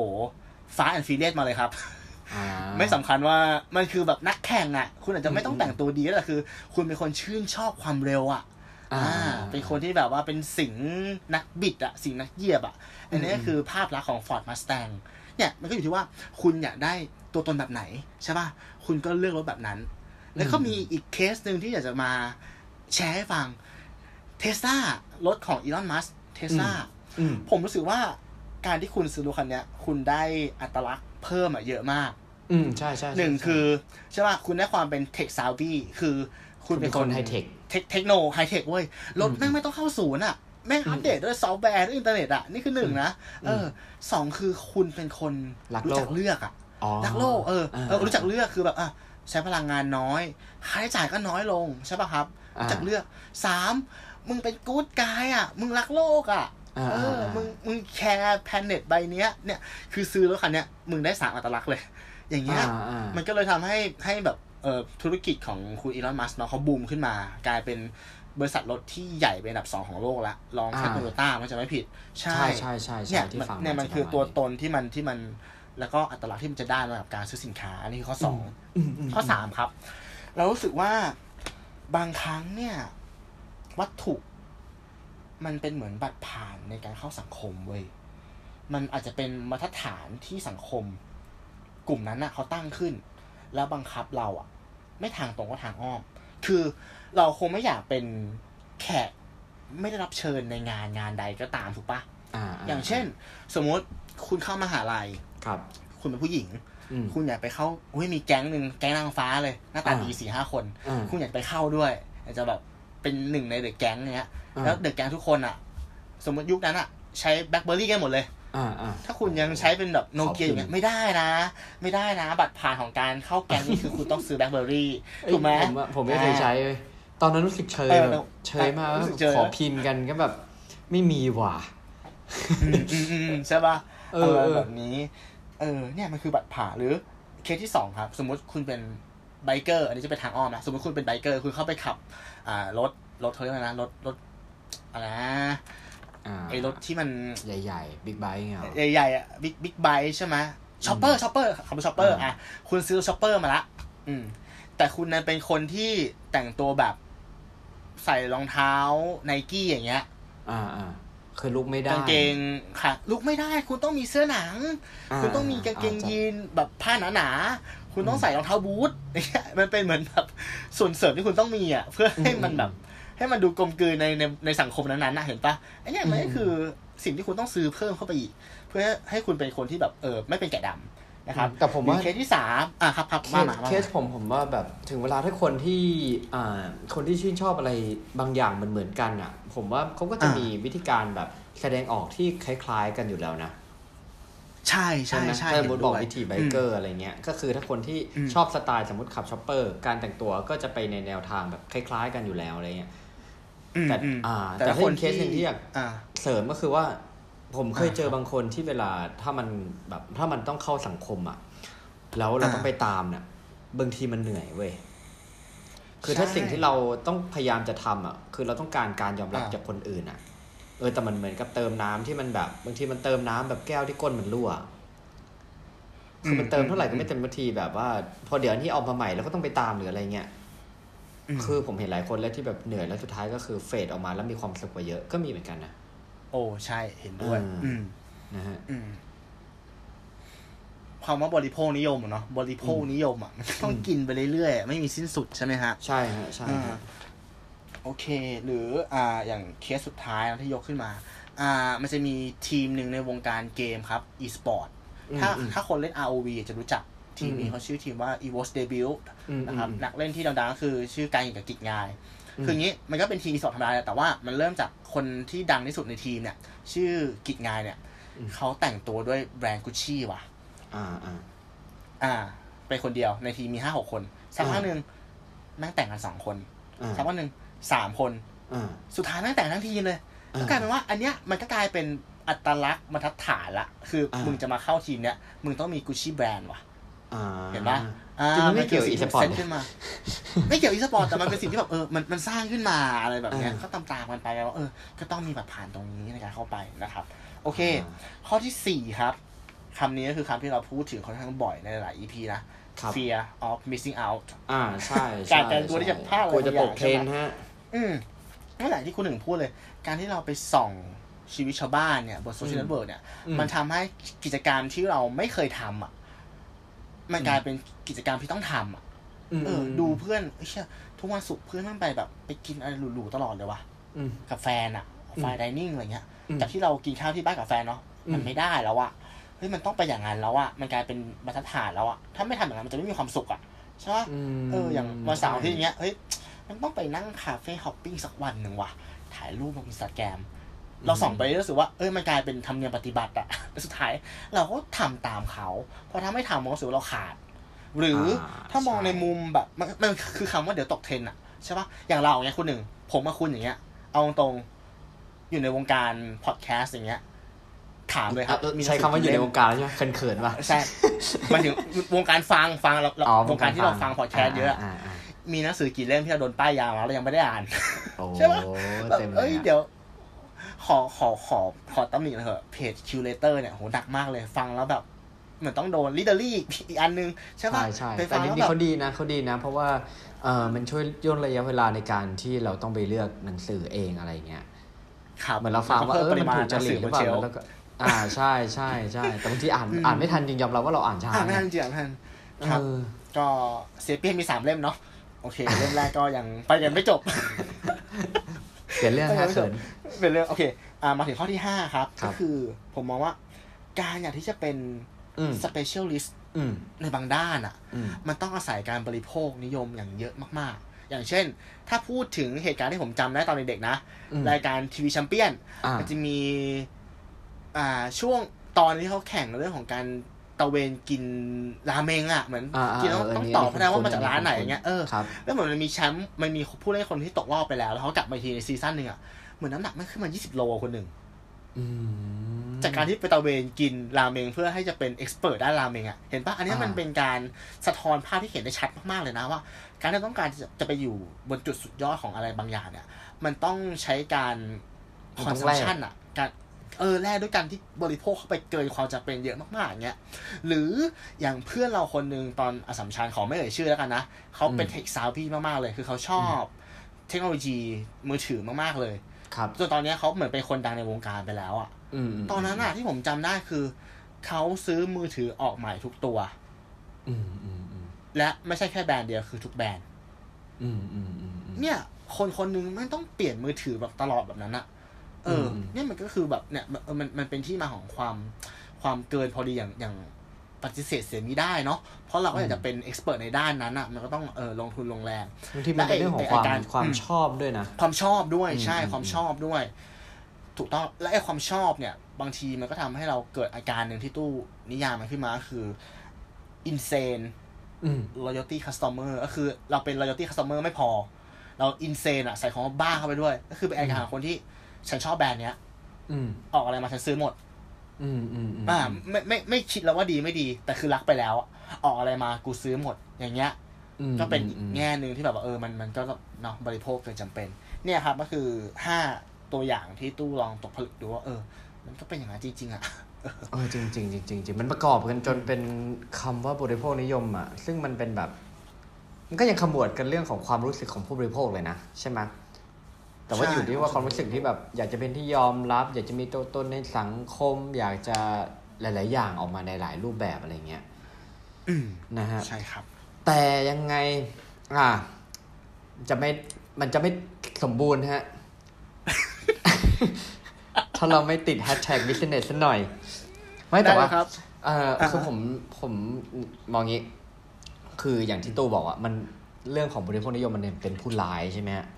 Fast and Furious มาเลยครับอ่า ไม่สำคัญว่ามันคือแบบนักแข่งอะ คุณอาจจะไม่ต้องแต่งตัวดีก็แต่คือ คุณเป็นคนชื่นชอบความเร็วอะอ่าอ่าเป็นคนที่แบบว่าเป็นสิงห์นักบิดอะสิงห์นักเหยียบอะอันนี้ก็คือภาพลักษณ์ของ Ford Mustang เนี่ยมันก็อยู่ที่ว่าคุณอยากได้ตัวตนแบบไหนใช่ป่ะคุณก็เลือกรถแบบนั้น แล้วก็มีอีกเคสหนึ่งที่อยากจะมาแชร์ให้ฟังเทสลารถของ Elon Musk Tesla อืมผมรู้สึกว่าการที่คุณซื้อรถคันเนี้ยคุณได้อัตลักษณ์ เพิ่มอะเยอะมาก อืมใช่ใช่ใช่หนึ่งใช่คือใช่ป่ะคุณได้ความเป็น tech savvy คือคุณเป็นคนคุณเป็นคน high-tech tech เทคโน high-tech เว้ย รถแม่งไม่ต้องเข้าศูนย์อะแม่งอัปเดตด้วยซอฟต์แวร์ด้วยอินเทอร์เน็ตอะนี่คือหนึ่งนะเออสองคือคุณเป็นคนรักโลกจักเลือกอะอ๋อรักโลกเออเอออ่ารู้จักเลือกคือแบบอะใช้พลังงานน้อยค่าใช้จ่ายก็น้อยลงใช่ป่ะครับอ่ารู้จักเลือกสามมึงเป็นกู๊ดกายอะ มึงรักโลกอะอ่า เอออ่ามึงมึง care planet ใบเนี้ย เนี่ย คือซื้อรถคันเนี้ยมึงได้สามอัตลักษณ์เลย อย่างเงี้ยอ่าอ่ามันก็เลยทำให้ให้แบบเอ่อธุรกิจของคุณอีลอนมัสเนาะเขาบูมขึ้นมา กลายเป็นบริษัทรถที่ใหญ่เป็นอันดับสองของโลกละรองแค่อ่าโตโยต้ามันจะไม่ผิด ใช่ใช่ใช่ใช่เนี่ยใช่ที่มันฟังเนี่ยามันจะคือประาณตัวนี้ตนที่มันที่มันแล้วก็อัตลักษณ์ที่มันจะได้มากับการซื้อสินค้าอันนี้คือข้อสองอืมอืมข้อสามครับ เรารู้สึกว่าบางครั้งเนี่ย วัตถุ มันเป็นเหมือนบัตรผ่านในการเข้าสังคมเว้ย มันอาจจะเป็นมาตรฐานที่สังคม กลุ่มนั้นน่ะเขาตั้งขึ้น แล้วบังคับเราอะไม่ทางตรงก็ทางอ้อม คือเราคงไม่อยากเป็นแขกไม่ได้รับเชิญในงานงานใดก็ตามถูกปะอ่าอย่างเช่น สมมติคุณเข้ามาหาลัยครับ คุณเป็นผู้หญิงอืมคุณอยากไปเข้าอุ้ยมีแก๊งหนึ่งแก๊งนางฟ้าเลย หน้าตาอ่าดีสี่ห้าคนอ่าคุณอยากไปเข้าด้วยอยากจะแบบเป็นหนึ่งในเด็กแก๊งเนี้ยอ่า แล้วเด็กแก๊งทุกคนอะ สมมติยุคนั้นอะ ใช้ BlackBerry กันหมดเลยอ่าอ่าถ้าคุณยังใช้เป็นแบบโนเกียอย่างเงี้ยไม่ได้นะ ไม่ได้นะ บัตรผ่านของการเข้าแก๊งนี่คือคุณต้องซื้อ BlackBerry เอ้ยถูกไหมผมอะผมไม่เคยใช้เว้ยตอนนั้นรู้สึกเชยเออแบบเชยมากรู้สึกเชยขอ P IN กันก็แบบ ไม่มีว่ะอืมอืมอืมใช่ป่ะเอออะไรเออแบบนี้ เออ เนี่ยมันคือบัตรผ่านหรือเคสที่สองครับ สมมุติคุณเป็น biker อันนี้จะเป็นทางอ้อมนะ สมมติคุณเป็น biker คุณเข้าไปขับ อ่ารถรถเขาเรียกว่านะรถรถ อะไรนะอ่าไอ้รถที่มันใหญ่ๆบิ๊กไบค์เงี้ยเหรอใหญ่ๆอะบิ๊กบิ๊กไบค์ใช่ไหม chopper chopper ขับ chopper อ่าอะคุณซื้อ chopper มาละอืม แต่คุณนั้นเป็นคนที่แต่งตัวแบบใส่รองเท้าไนกี้อย่างเงี้ย อ่าอ่าคือ look ไม่ได้กางเกงค่ะ look ไม่ได้ คุณต้องมีเสื้อหนังาคุณต้องมีกางเกงอาจจะยีนส์แบบผ้าหนาๆคุณต้องใส่รองเท้าบูทเนี่ยมันเป็นเหมือนแบบส่วนเสริมที่คุณต้องมีอะ เพื่อให้มันแบบ ให้มันดูกลมกลืนในในในสังคมนั้นๆนะเห็นปะไอ้เนี่ยมันก็คือสิ่งที่คุณต้องซื้อเพิ่มเข้าไปอีก เพื่อให้คุณเป็นคนที่แบบเออไม่เป็นแกะดำนะครับแต่ผมว่าหรือเคสที่สามอะครับครับเคมาสมามาเคสผมผมว่าแบบถึงเวลาถ้าคนที่อ่าคนที่ชื่นชอบอะไรบางอย่างมันเหมือนกันอะ ผมว่าเขาก็จะมีวิธีการแบบแสดงออกที่คล้าย ๆ กันอยู่แล้วนะใช่ใช่ไหมใช่ถ้าสมเห็มนติบอกด้วยวิธี biker อะไรเงี้ยก็คือถ้าคนที่อืมชอบสไตล์สมมติขับ chopper การแต่งตัวก็จะไปในแนวทางแบบคล้าย ๆ กันอยู่แล้วอะไรเงี้ยอืม แต่อืมอ่า แต่แต่ละถ้าคคนนเคสหนึ่งที่อยากอ่าเสริมก็คือว่า ผมเคยอ่าเจอบางคนที่เวลาถ้ามันแบบถ้ามันต้องเข้าสังคมอะ แล้วเราอ่าต้องไปตามเนี่ยบางทีมันเหนื่อยเว้ยคือถ้าใช่สิ่งที่เราต้องพยายามจะทำอะ คือเราต้องการการยอมรับอ่าจากคนอื่นอะ เออแต่มันเหมือนกับเติมน้ำที่มันแบบบางทีมันเติมน้ำแบบแก้วที่ก้นมันรั่วคือมันเติมเท่าไหร่ก็ไม่เต็มบางทีแบบว่า พอเดี๋ยวอันที่เอามาใหม่แล้วก็ต้องไปตามหรืออะไรเงี้ยม คือผมเห็นหลายคนแล้วที่แบบเหนื่อยแล้วสุดท้ายก็คือเฟดออกมาแล้วมีความสุขกว่าเยอะก็มีเหมือนกันนะโอ้ใช่เห็นด้วยอืมอืมนะฮะอืมความว่าบริโภคนิยมอะเนาะบริโภคนิยมอะมันต้องกินไปเรื่อยๆไม่มีสิ้นสุดใช่ไหมฮะ ใช่ฮะใช่อ่าฮะโอเค หรืออ่าอย่างเคสสุดท้ายนะที่ยกขึ้นมา อ่า มันจะมีทีมหนึ่งในวงการเกมครับ e-sport ถ้าอืมถ้าคนเล่น ROV จะรู้จัก ทีมนี้อืมเขาชื่อทีมว่า EVOS Debut อืมนะครับอืมนักเล่นที่ดังๆก็คือชื่อการยิงกับกิจงายอืมคืออย่างนี้มันก็เป็นทีม e-sport ธรรมดาแหละแต่ว่ามันเริ่มจากคนที่ดังที่สุดในทีมเนี่ย ชื่อกิจงายเนี่ยเขาแต่งตัวด้วยแบรนด์กุชชี่ว่ะ อ่าอ่าอ่า เป็นคนเดียวในทีมมีห้าหกคนสักพักอ่าหนึ่งแม่งแต่งกันสองคนอ่าสักพักหนึ่งสามคนอ่าสุดท้ายแม่งแต่งทั้งทีมเลยก็กลายเป็นว่า อันเนี้ยมันก็กลายเป็นอัตลักษณ์บรรทัดฐานละ คืออามึงจะมาเข้าทีมเนี้ยมึงต้องมีกุชชี่แบรนด์ว่ะอ่า เห็นปะจริงๆมันไม่เกี่ยวกับป็น e-sport สิ่งที่ขึ้นมา ไม่เกี่ยวอีสปอร์ตแต่มันเป็นสิ่งที่แบบเออมันมันสร้างขึ้นมาอะไรแบบเนี้ยเออก็ตามตามๆกันไปว่าเออ ก็ต้องมีแบบผ่านตรงนี้ในการเข้าไปนะครับ โอเคอ่าข้อที่สี่ครับคำนี้ก็คือคำที่เราพูดถึงค่อนข้างบ่อยในหลาย EP นะครับ fear of missing out อ่าใช่กาใช่รแต่งตัวที่จะพลาดอะไรกลัวจะตกบางอย่างเทรนใช่ไหมฮะอืมนั่นแหละที่คุณหนึ่งพูดเลย การที่เราไปส่องชีวิตชาวบ้านเนี่ยบนโซเชียลอืมเน็ตเวิร์กเนี่ยอืมมันทำให้กิจกรรมที่เราไม่เคยทำอะ มันกลายเป็นกิจกรรมที่ต้องทำอะมเออ ดูเพื่อนเอ้ยเชี่ยทุกวันศุกร์เพื่อนมันไปแบบ ไปกินอะไรหรูๆตลอดเลยว่ะอืมกับแฟนอะfine dining อะไรเงี้ยอืมจากที่เรากินข้าวที่บ้านกับแฟนเนาะอืมมันไม่ได้แล้วอะเฮ้ยมันต้องไปอย่างนั้นแล้วอะมันกลายเป็นบรรทัดฐานแล้วอะถ้าไม่ทำอย่างนั้นมันจะไม่มีความสุขอะใช่ปะมเอออย่างวันเสาร์ที่อย่างเงี้ยเฮ้ยมันต้องไปนั่งคาเฟ่ hopping สักวันหนึ่งว่ะถ่ายรูปลงอินสตาแกรม เราส่องไปรู้สึกว่าเอ้ยมันกลายเป็นธรรมเนียมปฏิบัติอะแล้วสุดท้ายเราก็ทำตามเขาเพราะถ้าไม่ทำมันก็รู้สึกว่าเราขาด หรืออาถ้ามองใช่ในมุมแบบมันมันคือคำว่าเดี๋ยวตกเทรนด์อะใช่ปะอย่างเราเนี้ยคุณหนึ่ง ผมมาคุณอย่างเงี้ย เอาตรงๆอยู่ในวงการพอดแคสต์อย่างเงี้ยถามเลยครับอะใช้คำว่าอยู่ในวงการใช่ไหมเขินๆป่ะใช่หมายถึงวงการฟังฟังเราเราอ๋อวงการที่เราฟังพอดแคสต์เยอะาามีหนังสือกี่เล่มที่เราโดนป้ายยามาเรายังไม่ได้อ่านโอ้ใช่ปะแบบเต็มเลเอ้ยยอะเดี๋ยว ขอขอขอขอตำหนิหน่อยเถอะเพจคิวเลเตอร์เนี่ยโหหนักมากเลยฟังแล้วแบบเหมือนต้องโดนลิเดอรี่อีกอันนึง ใช่ปะใช่ใช่ไปแต่ฟังจแล้วริงแบๆบเขาดีนะเขาดีนะ เพราะว่าเออมันช่วยย่นระยะเวลาในการที่เราต้องไปเลือกหนังสือเองอะไรเงี้ยครับเหมือนเราฟังว่าเออมันถูกจริตหรือเปล่าหนังสืบนชลฟ์แล้วก็อ่าใช่ใช่ใช่แต่บางทีอ่านอืมอ่านไม่ทันจริงยอมรับว่าเราอ่านช้าอ่านไม่ทันไงจริงๆอ่านไม่ทันครับเออก็เซเปียนมีสามเล่มเนาะโอเค เล่มแรกก็ยังไปกันไม่จบ เปลี่ยนเรื่องฮะเขินเป็นเรื่องโอเคอ่ามาถึงข้อที่ห้าครับครัก็บคือผมมองว่าการอยากที่จะเป็นอืม specialist อืมในบางด้านอะอืมมันต้องอาศัยการบริโภคนิยมอย่างเยอะมากๆ อย่างเช่น ถ้าพูดถึงเหตุการณ์ที่ผมจำได้ตอนเด็กๆนะอืมรายการ TV Champion อ่ามันจะมี อ่าช่วงตอนที่เขาแข่งเรื่องของการ ตระเวนกินราเมงอะเหมือนอ่าอ่ากินต้องเออต้องนี่ตอบนี่นะว่าคุ้นๆมาจากร้านไหนคุ้นๆอย่างเงี้ยเออครับแล้วเหมือนมันมีแชมป์มันมีผู้เล่นคนที่ตกรอบไปแล้ว แล้วเขากลับมาอีกทีใน season หนึ่งอะเหมือนน้ำหนักไม่ขึ้นมา20 โลคนหนึ่งอืมจากการที่ไปตระเวนกินราเมงเพื่อให้จะเป็น expert ด้านราเมงอะเห็นปะอันเนี้ยอ่ามัมันเป็นการสะท้อนภาพที่เห็นได้ชัดมากๆเลยนะว่า การที่ต้องการจะจะไปอยู่บนจุดสุดยอดของอะไรบางอย่างเนี่ย มันต้องใช้การ consumption อะการ เออแลกด้วยการที่บริโภคเข้าไปเกินความจำเป็นเยอะมากๆอย่างเงี้ยหรืออย่างเพื่อนเราคนหนึ่งตอนอสสัมชัญขอไม่เอ่ยชื่อแล้วกันนะเขาเป็น tech savvy มากๆเลย คือเขาชอบเทคโนโลยีมือถือมากๆเลยครับจนตอนเนี้ยเขาเหมือนเป็นคนดังในวงการไปแล้วอะอืมมตอนนั้นอะที่ผมจำได้คือเขาซื้อมือถือออกใหม่ทุกตัวอืมอืมอืมและไม่ใช่แค่แบรนด์เดียวคือทุกแบรนด์อืมอืมอืมอืมเนี่ย คนคนหนึงไม่ต้องเปลี่ยนมือถือแบบตลอดแบบนั้นอะ เอออมเนี่ยมันก็คือแบบเนี่ยมันเออมันมันเป็นที่มาของความความเกินพอดีอย่างอย่างปฏิเสธเสียไม่ได้เนาะ เพราะเราก็อยากจะเป็นเอ็กซ์เพรสในด้านนั้นอะมันก็ต้องเออลงทุนลงแรงบางทีมันเป็นเรื่องของความและไอ้ไอ้การความอืมชอบด้วยนะ ความชอบด้วยอืมใช่อืมความชอบด้วย ถูกต้องและไอ้ความชอบเนี่ย บางทีมันก็ทำให้เราเกิดอาการหนึ่งที่ตู้นิยามมันขึ้นมาคือ insane อืม loyalty customer ก็คือเราเป็น loyalty customer ไม่พอ เรา insane อะใส่ของบ้าเข้าไปด้วย ก็คือเป็นอาการของคนที่ ฉันชอบแบรนด์เนี้ยอืมออกอะไรมาฉันซื้อหมดอืมอืมอืมอ่าไม่ไม่ไม่คิดแล้วว่าดีไม่ดี แต่คือรักไปแล้วอะออกอะไรมากูซื้อหมด อย่างเงี้ยอืมก็เป็นอีกอืมแง่หนึ่งที่แบบว่าเออมันมันก็เนาะบริโภคเกินจำเป็น เนี่ยครับก็คือห้าตัวอย่างที่ตู้ลองตกผลึกดูว่าเออ มันก็เป็นอย่างนั้นจริง ๆอะเออจริงจริงจริงจริงจริงมันประกอบกันจนเป็นคำว่าบริโภคนิยมอะซึ่งมันเป็นแบบ มันก็ยังขมวดกันเรื่องของความรู้สึกของผู้บริโภคเลยนะใช่ไหม แต่ว่าใช่อยู่ที่ว่าความรู้สึกที่แบบอยากจะเป็นที่ยอมรับ อยากจะมีตัวตนในสังคม อยากจะหลาย ๆ อย่างออกมาในหลายรูปแบบอะไรเงี้ยอืมนะฮะใช่ครับ แต่ยังไง อ่า จะไม่มันจะไม่สมบูรณ์ฮะ ถ้าเราไม่ติดแฮชแท็ก business สักหน่อย ไม่แต่ว่าได้ครับเอออ่าฮะคือผมผมมองงี้ คืออย่างที่ตู้บอกอะมันเรื่องของบริโภคนิยมมันเป็นผู้ร้ายใช่ไหมฮะเออ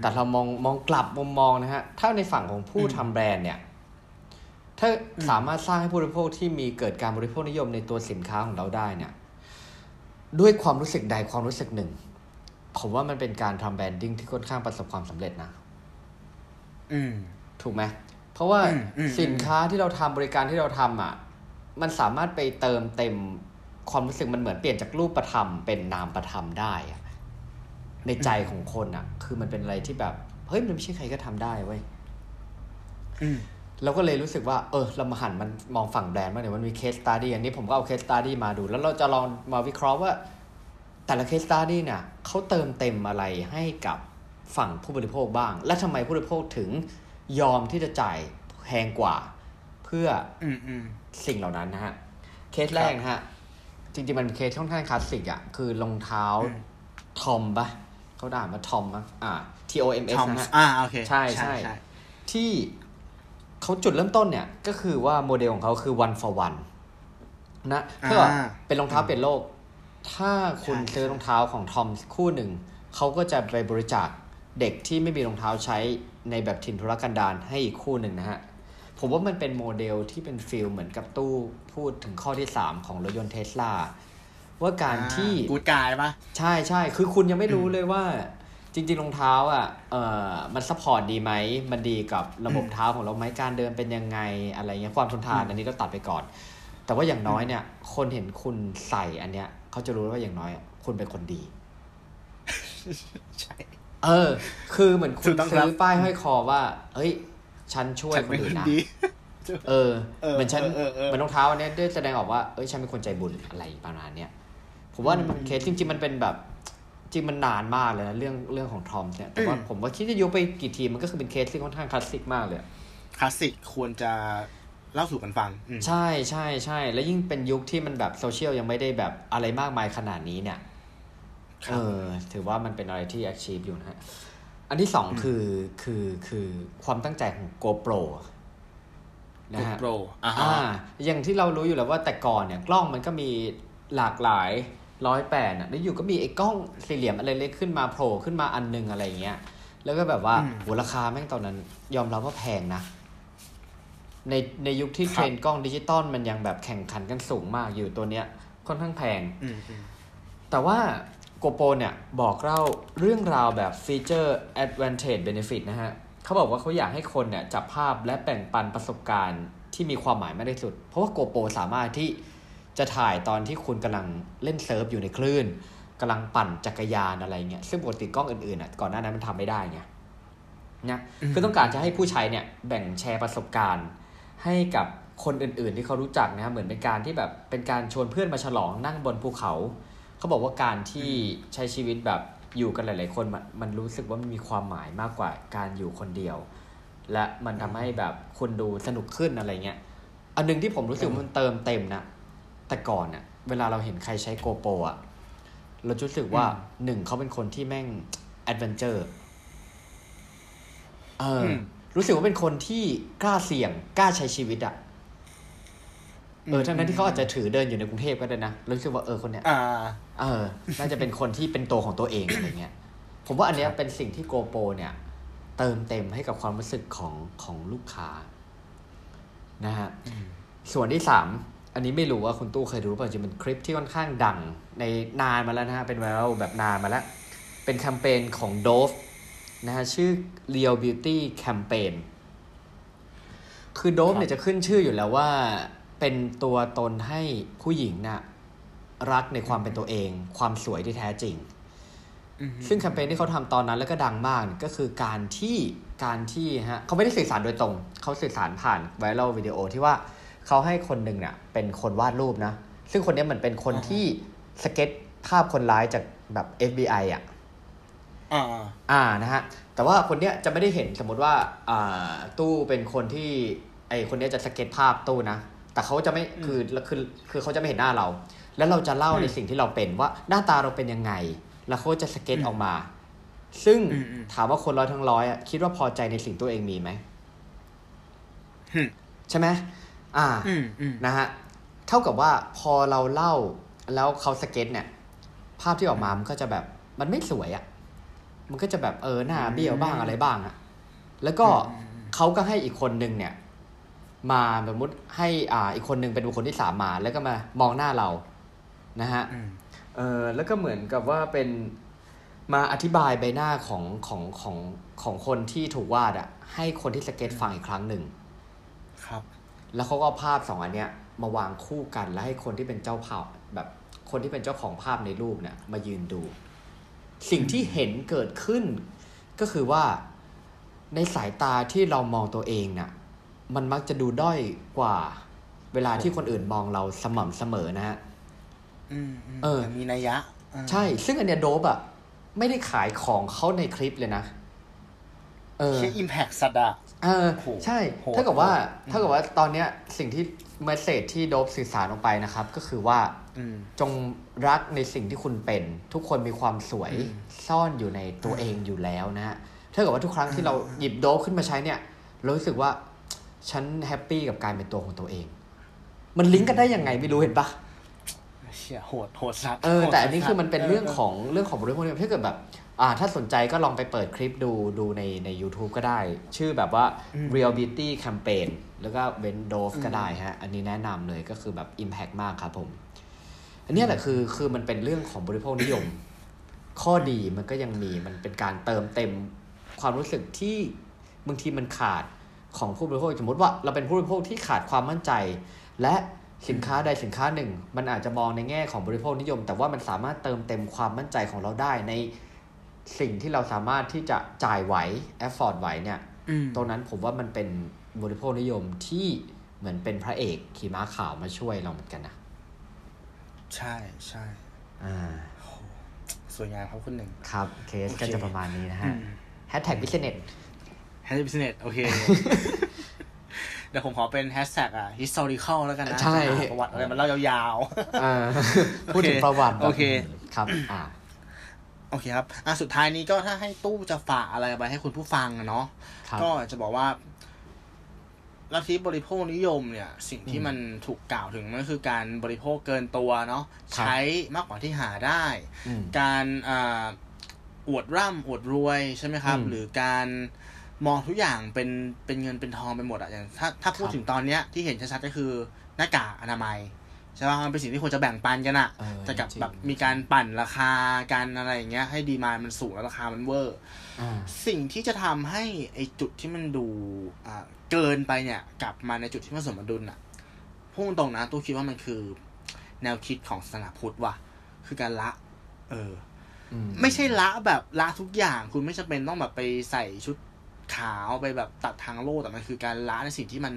แต่เรามองมองกลับมุมมองนะฮะ ถ้าในฝั่งของผู้ทำแบรนด์เนี่ย ถ้าสามารถสร้างให้ผู้บริโภคที่มีเกิดการบริโภคนิยมในตัวสินค้าของเราได้เนี่ย ด้วยความรู้สึกใดความรู้สึกหนึ่ง ผมว่ามันเป็นการทำแบรนดิ้งที่ค่อนข้างประสบความสำเร็จนะอืมถูกไหมเพราะว่าอืมอืมสินค้าที่เราทำบริการที่เราทำอะ มันสามารถไปเติมเต็มความรู้สึกมันเหมือนเปลี่ยนจากรูปประธรรมเป็นนามประธรรมได้อะ ในใจของคนอะคือมันเป็นอะไรที่แบบ เฮ้ยมันไม่ใช่ใครก็ทำได้เว้ยอืมเราก็เลยรู้สึกว่า เออ เรามาหันมันมองฝั่งแบรนด์มางเดี๋ยวมันมี case study อันนี้ผมก็เอา case study มาดู แล้วเราจะลองมาวิเคราะห์ว่า แต่ละ case study เนี่ยเขาเติมเต็มอะไรให้กับฝั่งผู้บริโภคบ้าง และทำไมผู้บริโภคถึงยอมที่จะจ่ายแพงกว่า เพื่ออืมอืมสิ่งเหล่านั้นนะฮะ เคสแรกนะฮะ จริงๆมันเคสค่อนข้างคลาสสิกอะคือรองเท้าอืมทอมปะ เขาด่ามาทอมปะอ่า T O M S ทอมนะฮะอ่าโอเคใช่ใช่ที่เขาจุดเริ่มต้นเนี่ย ก็คือว่าโมเดลของเขาคือ one for one นะถ้าเกิดอ่าเป็นรองเท้าเปลี่ยนโลก ถ้าคุณใช่ซื้อรองเท้าของทอมคู่หนึ่ง เขาก็จะไปบริจาคเด็กที่ไม่มีรองเท้าใช้ในแบบถิ่นทุรกันดารให้อีกคู่หนึ่งนะฮะ ผมว่ามันเป็นโมเดลที่เป็น feel เหมือนกับตู่พูดถึงข้อที่ 3 ของรถยนต์เทสลา ว่าการที่กูดกายปะใช่ใช่คือคุณยังไม่รู้เลยว่า จริง ๆ รองเท้าอะเออมัน support ดีไหมมันดีกับระบบเท้าของเราไหมการเดินเป็นยังไงอะไรเงี้ยความทนทานอืมอันนี้เราตัดไปก่อน แต่ว่าอย่างน้อยเนี่ย คนเห็นคุณใส่อันเนี้ยเขาจะรู้ว่าอย่างน้อยอะคุณเป็นคนดีใช่เออ คือเหมือนคุถูณกต้องคซื้รับอป้ายห้อยคอว่า เฮ้ย ฉันช่วยฉันคนเป็นคอื่นนนะดีเออเออ เหมือนฉันเออเออเออเหมือนรองเท้าอันเนี้ยได้แสดงออกว่า เอ้ย ฉันเป็นคนใจบุญอะไรประมาณเนี้ย ผมว่ามันเป็นเคสจริง ๆ มันเป็นแบบจริงมันนานมากเลยนะเรื่องเรื่องของทอมเนี่ยแต่ว่าผมว่าคิดจะยกไปกี่ทีมันก็คือเป็นเคสที่ค่อนข้างคลาสสิกมากเลยอะคลาสสิกควรจะเล่าสู่กันฟังอืมใช่ใช่ใช่แล้วยิ่งเป็นยุคที่มันแบบโซเชียลยังไม่ได้แบบอะไรมากมายขนาดนี้เนี่ยครับเออถือว่ามันเป็นอะไรที่ achieve อยู่นะฮะ อันที่สองคือคือคือความตั้งใจของ GoPro นะฮะโปรอ่าฮะอ่าอย่างที่เรารู้อยู่แล้วว่าแต่ก่อนเนี่ย กล้องมันก็มีหลากหลาย ร้อยแปดอะแล้วอยู่ก็มีไอ้กล้องสี่เหลี่ยมอะไรเล็กขึ้นมาโผล่ขึ้นมาอันหนึงอะไรอย่างเงี้ย แล้วก็แบบว่าอืมโหราคาแม่งตอนนั้น ยอมรับว่าแพงนะ ในในยุคที่ครับเทรนด์กล้องดิจิตอลมันยังแบบแข่งขันกันสูงมากอยู่ตัวเนี้ยค่อนข้างแพงอืมอืมแต่ว่า GoPro เนี่ยบอกเล่าเรื่องราวแบบฟีเจอร์ Advantage Benefit นะฮะเขาบอกว่าเขาอยากให้คนเนี่ยจับภาพและแบ่งปันประสบการณ์ที่มีความหมายมากที่สุด เพราะว่า GoPro สามารถที่ จะถ่ายตอนที่คุณกำลังเล่นเซิร์ฟอยู่ในคลื่นกำลังปั่นจักรยานอะไรเงี้ยซึ่งปกติกล้องอื่นๆอะก่อนหน้านั้นมันทำไม่ได้ไงนะคือต้องการจะให้ผู้ใช้เนี่ยแบ่งแชร์ประสบการณ์ ให้กับคนอื่นๆ ที่เขารู้จักนะเหมือนเป็นการที่แบบเป็นการชวนเพื่อนมาฉลองนั่งบนภูเขา เขาบอกว่าการที่ใช้ชีวิตแบบอยู่กันหลาย ๆ คนมันมันรู้สึกว่ามันมีความหมายมากกว่าการอยู่คนเดียว และมันทำให้แบบคนดูสนุกขึ้นอะไรเงี้ยอันหนึงที่ผมรู้สึกว่ามันเติมเต็มนะ แต่ก่อนอะเวลาเราเห็นใครใช้ GoPro อะเราจะรู้สึกว่าหนึ่งเขาเป็นคนที่แม่ง adventureเอออมรู้สึกว่าเป็นคนที่กล้าเสี่ยงกล้าใช้ชีวิตอะเออทั้งนั้นที่เขาอาจจะถือเดินอยู่ในกรุงเทพก็ได้นะรู้สึกว่าเออคนเนี้ยอ่าเออ น่าจะเป็นคนที่เป็นตัวของตัวเองอะไรเงี้ย ผมว่าอันเนี้ยครับเป็นสิ่งที่โกโปรเนี่ย เติมเต็มให้กับความรู้สึกของของลูกค้า นะฮะส่วนที่สาม อันนี้ไม่รู้ว่าคุณตู้เคยรู้เปล่าจริงเป็นคลิปที่ค่อนข้างดังในนานมาแล้วนะฮะเป็นไวรัลแบบนานมาแล้ว เป็นแคมเปญของ Dove นะฮะชื่อ Real Beauty Campaign คือ Dove เนี่ยจะขึ้นชื่ออยู่แล้วว่า เป็นตัวตนให้ผู้หญิงน่ะรักในความเป็นตัวเอง ความสวยที่แท้จริงอืมซึ่งแคมเปญที่เขาทำตอนนั้นแล้วก็ดังมากเนี่ยก็คือการที่การที่ฮะเขาไม่ได้สื่อสารโดยตรง เขาสื่อสารผ่านไวรัลวิดีโอที่ว่า เขาให้คนหนึ่งเนี่ยเป็นคนวาดรูปนะ ซึ่งคนเนี้ยเหมือนเป็นคนที่สเก็ตภาพคนร้ายจากแบบ FBI อะอ่าอ่านะฮะ แต่ว่าคนเนี้ยจะไม่ได้เห็นสมมติว่าอ่าตู้เป็นคนที่ไอคนเนี้ยจะสเก็ตภาพตู้นะ แต่เขาจะไม่คือคือคือเขาจะไม่เห็นหน้าเรา แล้วเราจะเล่าในสิ่งที่เราเป็นว่าหน้าตาเราเป็นยังไง แล้วเขาจะสเก็ตออกมา ซึ่งอืมอืมถามว่าคนร้อยทั้งร้อยอะคิดว่าพอใจในสิ่งตัวเองมีไหมหึใช่ไหม อ่าอืมอืมนะฮะเท่ากับว่าพอเราเล่าแล้วเขาสเก็ตเนี่ย ภาพที่ออกมามันก็จะแบบมันไม่สวยอะ่ะ มันก็จะแบบเออหน้าเบี้ยวบ้างอะไรบ้างอะ่ะแล้วก็เขาก็ให้อีกคนนึงเนี่ย มาสมมติให้อ่าอีกคนนึงเป็นบุคคลที่สามมา แล้วก็มามองหน้าเรานะฮะอืมเออแล้วก็เหมือนกับว่าเป็นมาอธิบายใบหน้าของของของของคนที่ถูกวาดอะให้คนที่สเก็ตฟังอีกครั้งหนึ่งครับ แล้วเขาก็เอาภาพสองอันเนี้ยมาวางคู่กันแล้วให้คนที่เป็นเจ้าภาพแบบคนที่เป็นเจ้าของภาพในรูปเนี่ยมายืนดู สิ่งที่เห็นเกิดขึ้น ก็คือว่าในสายตาที่เรามองตัวเองเนี่ยมันมักจะดูด้อยกว่าเวลาที่คนอื่นมองเราสม่ำเสมอนะฮะอืมอืมเออแต่มีนัยยะอ่าใช่ ซึ่งอันเนี้ย Dove อะไม่ได้ขายของเขาในคลิปเลยนะ เออแค่ impact สัสอะ เออโหใช่โหเท่ากับว่าโหเท่ากับว่าตอนเนี้ยสิ่งที่ message ที่ Dove สื่อสารออกไปนะครับ ก็คือว่าอืมจงรักในสิ่งที่คุณเป็น ทุกคนมีความสวยอืมซ่อนอยู่ในตัวเองอยู่แล้วนะฮะถ้าเกิดว่าทุกครั้งที่เราหยิบ Dove ขึ้นมาใช้เนี่ยเรารู้สึกว่าฉัน happy กับการเป็นตัวของตัวเอง มันลิงก์กันได้ยังไงไม่รู้เห็นปะเชี่ยโหดโหดสัตว์เออโหดแต่อันนี้คือมันเป็นเรื่องเของเรื่องของบริโภคเนี่ยถ้าเกิดแบบอ่า ถ้าสนใจก็ลองไปเปิดคลิปดูดูในใน YouTube ก็ได้ ชื่อแบบว่า Real Beauty Campaign แล้วก็เวนโดฟก็ได้ฮะ อันนี้แนะนำเลยก็คือแบบ Impact มากครับผม อันเนี้ยแหละคือคือมันเป็นเรื่องของบริโภคนิยม ข้อดีมันก็ยังมีมันเป็นการเติมเต็มความรู้สึกที่บางทีมันขาดของผู้บริโภคสมมติว่าเราเป็นผู้บริโภคที่ขาดความมั่นใจ และสินค้าใดสินค้าหนึ่ง มันอาจจะมองในแง่ของบริโภคนิยม แต่ว่ามันสามารถเติมเต็มความมั่นใจของเราได้ใน สิ่งที่เราสามารถที่จะจ่ายไหวแอฟฟอร์ดไหวเนี่ยอืมตรงนั้นผมว่ามันเป็นบริโภคนิยมที่เหมือนเป็นพระเอกขี่ม้าขาวมาช่วยเราเหมือนกันนะ ใช่ใช่อ่าสวยงามครับคุณหนึ่งครับ เคสโอเคก็จะประมาณนี้นะอืฮะแฮชแท็ก business แฮชแท็ก business โอเคเดี๋ยวผมขอเป็นแฮชแท็กอะ historical แล้วกันนะใช่จะหาประวัติอะไรมันเล่ายาวอ่าพูดถึงประวัติแบบโอเคครับ อ่าๆ โอเคครับอะสุดท้ายนี้ก็ถ้าให้ตู้จะฝากอะไรไปให้คุณผู้ฟังอะเนาะครับก็จะบอกว่าลัทธิบริโภคนิยมเนี่ย สิ่งที่อืมมันถูกกล่าวถึงมันก็คือการบริโภคเกินตัวเนาะครับใช้มากกว่าที่หาได้อืมการอ่าอวดร่ำอวดรวยใช่ไหมครับอืมหรือการมองทุกอย่างเป็นเป็นเงินเป็นทองไปหมดอะอย่างถ้าถ้าพูดครับถึงตอนเนี้ยที่เห็นชัดๆก็คือหน้ากากอนามัย ใช่ป่ะมันเป็นสิ่งที่ควรจะแบ่งปันกันอะเออแต่กับจริงแบบมีการปั่นราคาการอะไรอย่างเงี้ย ให้ดีมานมันสูงแล้วราคามันเวอร์อ่าสิ่งที่จะทำให้ไอจุดที่มันดูอ่าเกินไปเนี่ย กลับมาในจุดที่มันสมดุลอะพูดตรงๆนะตู้คิดว่ามันคือ แนวคิดของศาสนาพุทธว่ะคือการละ เอออืไม่ใช่ละแบบละทุกอย่าง คุณไม่จำเป็นต้องแบบไปใส่ชุดขาวไปแบบตัดทางโลกแต่มันคือการละในสิ่งที่มัน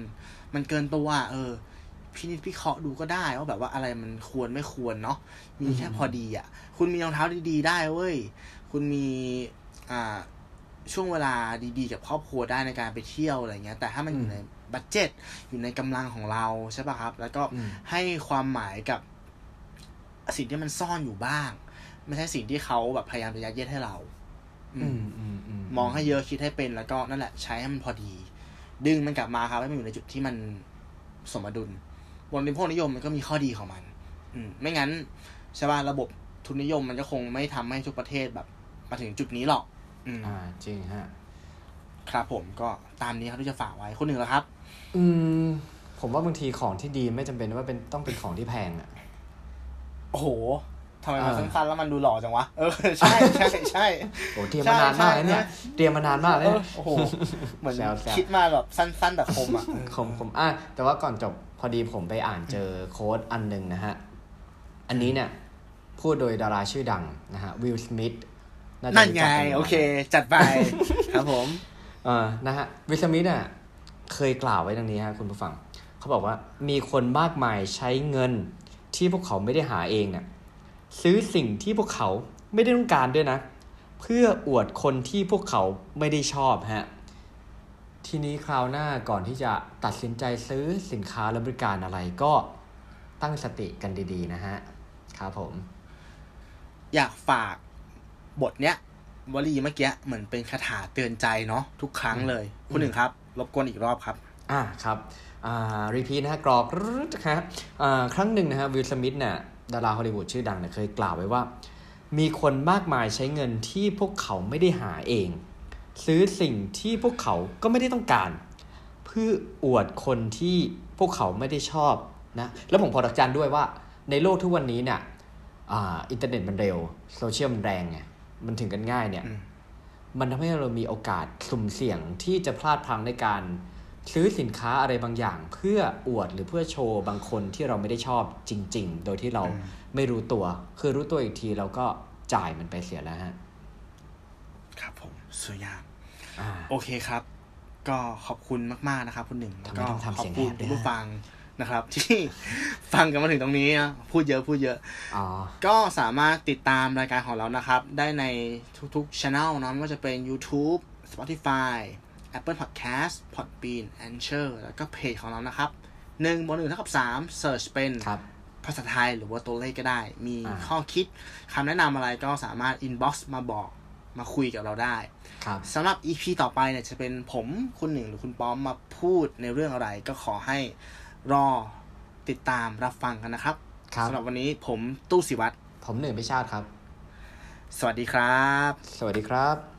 มันเกินตัวอะเออ พินิจพิเคราะห์ดูก็ได้ว่าแบบว่าอะไรมันควรไม่ควรเนาะมีแค่พอดีอะ คุณมีรองเท้าดีๆ ได้เว้ย คุณมีอ่าช่วงเวลาดีๆ กับครอบครัวได้ในการไปเที่ยวอะไรเงี้ย แต่ถ้ามันอยู่ในบัตเจ็ตอยู่ในกำลังของเราใช่ป่ะครับ แล้วก็อืมให้ความหมายกับสิ่งที่มันซ่อนอยู่บ้าง ไม่ใช่สิ่งที่เขาแบบพยายามจะยัดเยียดให้เราอือืมมอืมอืมมองให้เยอะคิดให้เป็นแล้วก็นั่นแหละ ใช้ให้มันพอดี ดึงมันกลับมาครับให้มันอยู่ในจุดที่มันสมดุล บนนิพนนิยมมันก็มีข้อดีของมัน อืมไม่งั้นใช่ป่ะระบบทุนนิยมมันก็คงไม่ทำให้ทุกประเทศแบบ มาถึงจุดนี้หรอก อืมอ่า จริงฮะ ครับผมก็ตามนี้ครับที่จะฝากไว้คนหนึ่งแล้วครับ อืม ผมว่าบางทีของที่ดีไม่จำเป็นว่าเป็นต้องเป็นของที่แพงอะโอ้โหทำไมมันอ่าสั้นๆแล้วมันดูหล่อจังวะ เออ ใช่ใช่ใช่โอ้เตรียมมานานมากแล้วเนี่ยใช่เตรียมมานานมากแล้วเอเนี่อยโอ้โห เหมือนแซวๆคิดมาแบบสั้นๆแต่คมอะผมผมอะแต่ว่าก่อนจบ พอดีผมไปอ่านเจอโค้ดอันหนึ่งนะฮะ อันนี้เนี่ย พูดโดยดาราชื่อดังนะฮะวิลสมิธนั่นไง โอเค จัดไป ครับผมเออนะฮะวิลสมิธอะเคยกล่าวไว้ดังนี้ฮะคุณผู้ฟัง เขาบอกว่ามีคนมากมายใช้เงินที่พวกเขาไม่ได้หาเองเนี่ยซื้อสิ่งที่พวกเขาไม่ได้ต้องการด้วยนะ เพื่ออวดคนที่พวกเขาไม่ได้ชอบฮะ ทีนี้คราวหน้าก่อนที่จะตัดสินใจซื้อสินค้าและบริการอะไรก็ตั้งสติกันดีๆนะฮะครับผม อยากฝากบทเนี้ยวลีเมื่อกี้เหมือนเป็นคาถาเตือนใจเนาะทุกครั้งเลย คุณหนึ่งครับรบกวนอีกรอบครับ อ่าครับอ่า repeat นะฮะกรอกรึดนะครับอ่าครั้งหนึ่งนะฮะวิลสมิธเนี่ยดาราฮอลลีวูดชื่อดังเนี่ยเคยกล่าวไว้ว่า มีคนมากมายใช้เงินที่พวกเขาไม่ได้หาเอง ซื้อสิ่งที่พวกเขาก็ไม่ได้ต้องการ เพื่ออวดคนที่พวกเขาไม่ได้ชอบนะแล้วผมพอดักจันด้วยว่าในโลกทุกวันนี้เนี่ยอ่าอินเทอร์เน็ตมันเร็วโซเชียลมันแรงไงมันถึงกันง่ายเนี่ยอืมมันทำให้เรามีโอกาสสุ่มเสี่ยงที่จะพลาดพลั้งในการซื้อสินค้าอะไรบางอย่าง เพื่ออวดหรือเพื่อโชว์บางคนที่เราไม่ได้ชอบจริง ๆ โดยที่เราอืมไม่รู้ตัว คือรู้ตัวอีกทีเราก็จ่ายมันไปเสียแล้วฮะ ครับผมสวยงามอ่า โอเคครับ ก็ขอบคุณมากๆนะครับคุณหนึ่งทำไมก็ต้องทำขอเสีบยงคุณแหบด้วยผู้ฟังนะครับ ที่ฟังกันมาถึงตรงนี้นะพูดเยอะพูดเยอะอ๋อก็สามารถติดตามรายการของเรานะครับ ได้ในทุกๆช anel นะไม่ว่าจะเป็น YouTube Spotify Apple Podcast Podbean Anchor แล้วก็เพจของเรานะครับหนึ่งบนหนึ่งเท่ากับสาม search เป็นครับภาษาไทยหรือว่าตัวเลขก็ได้ มีอ่าข้อคิดคำแนะนำอะไรก็สามารถ inbox มาบอก มาคุยกับเราได้ครับสำหรับ EP ต่อไปเนี่ยจะเป็นผมคุณหนึ่งหรือคุณป้อมมาพูดในเรื่องอะไร ก็ขอให้รอติดตามรับฟังกันนะครับครับสำหรับวันนี้ผมตู้สิวัตรผมหนึ่งพิชาติครับ สวัสดีครับ สวัสดีครับ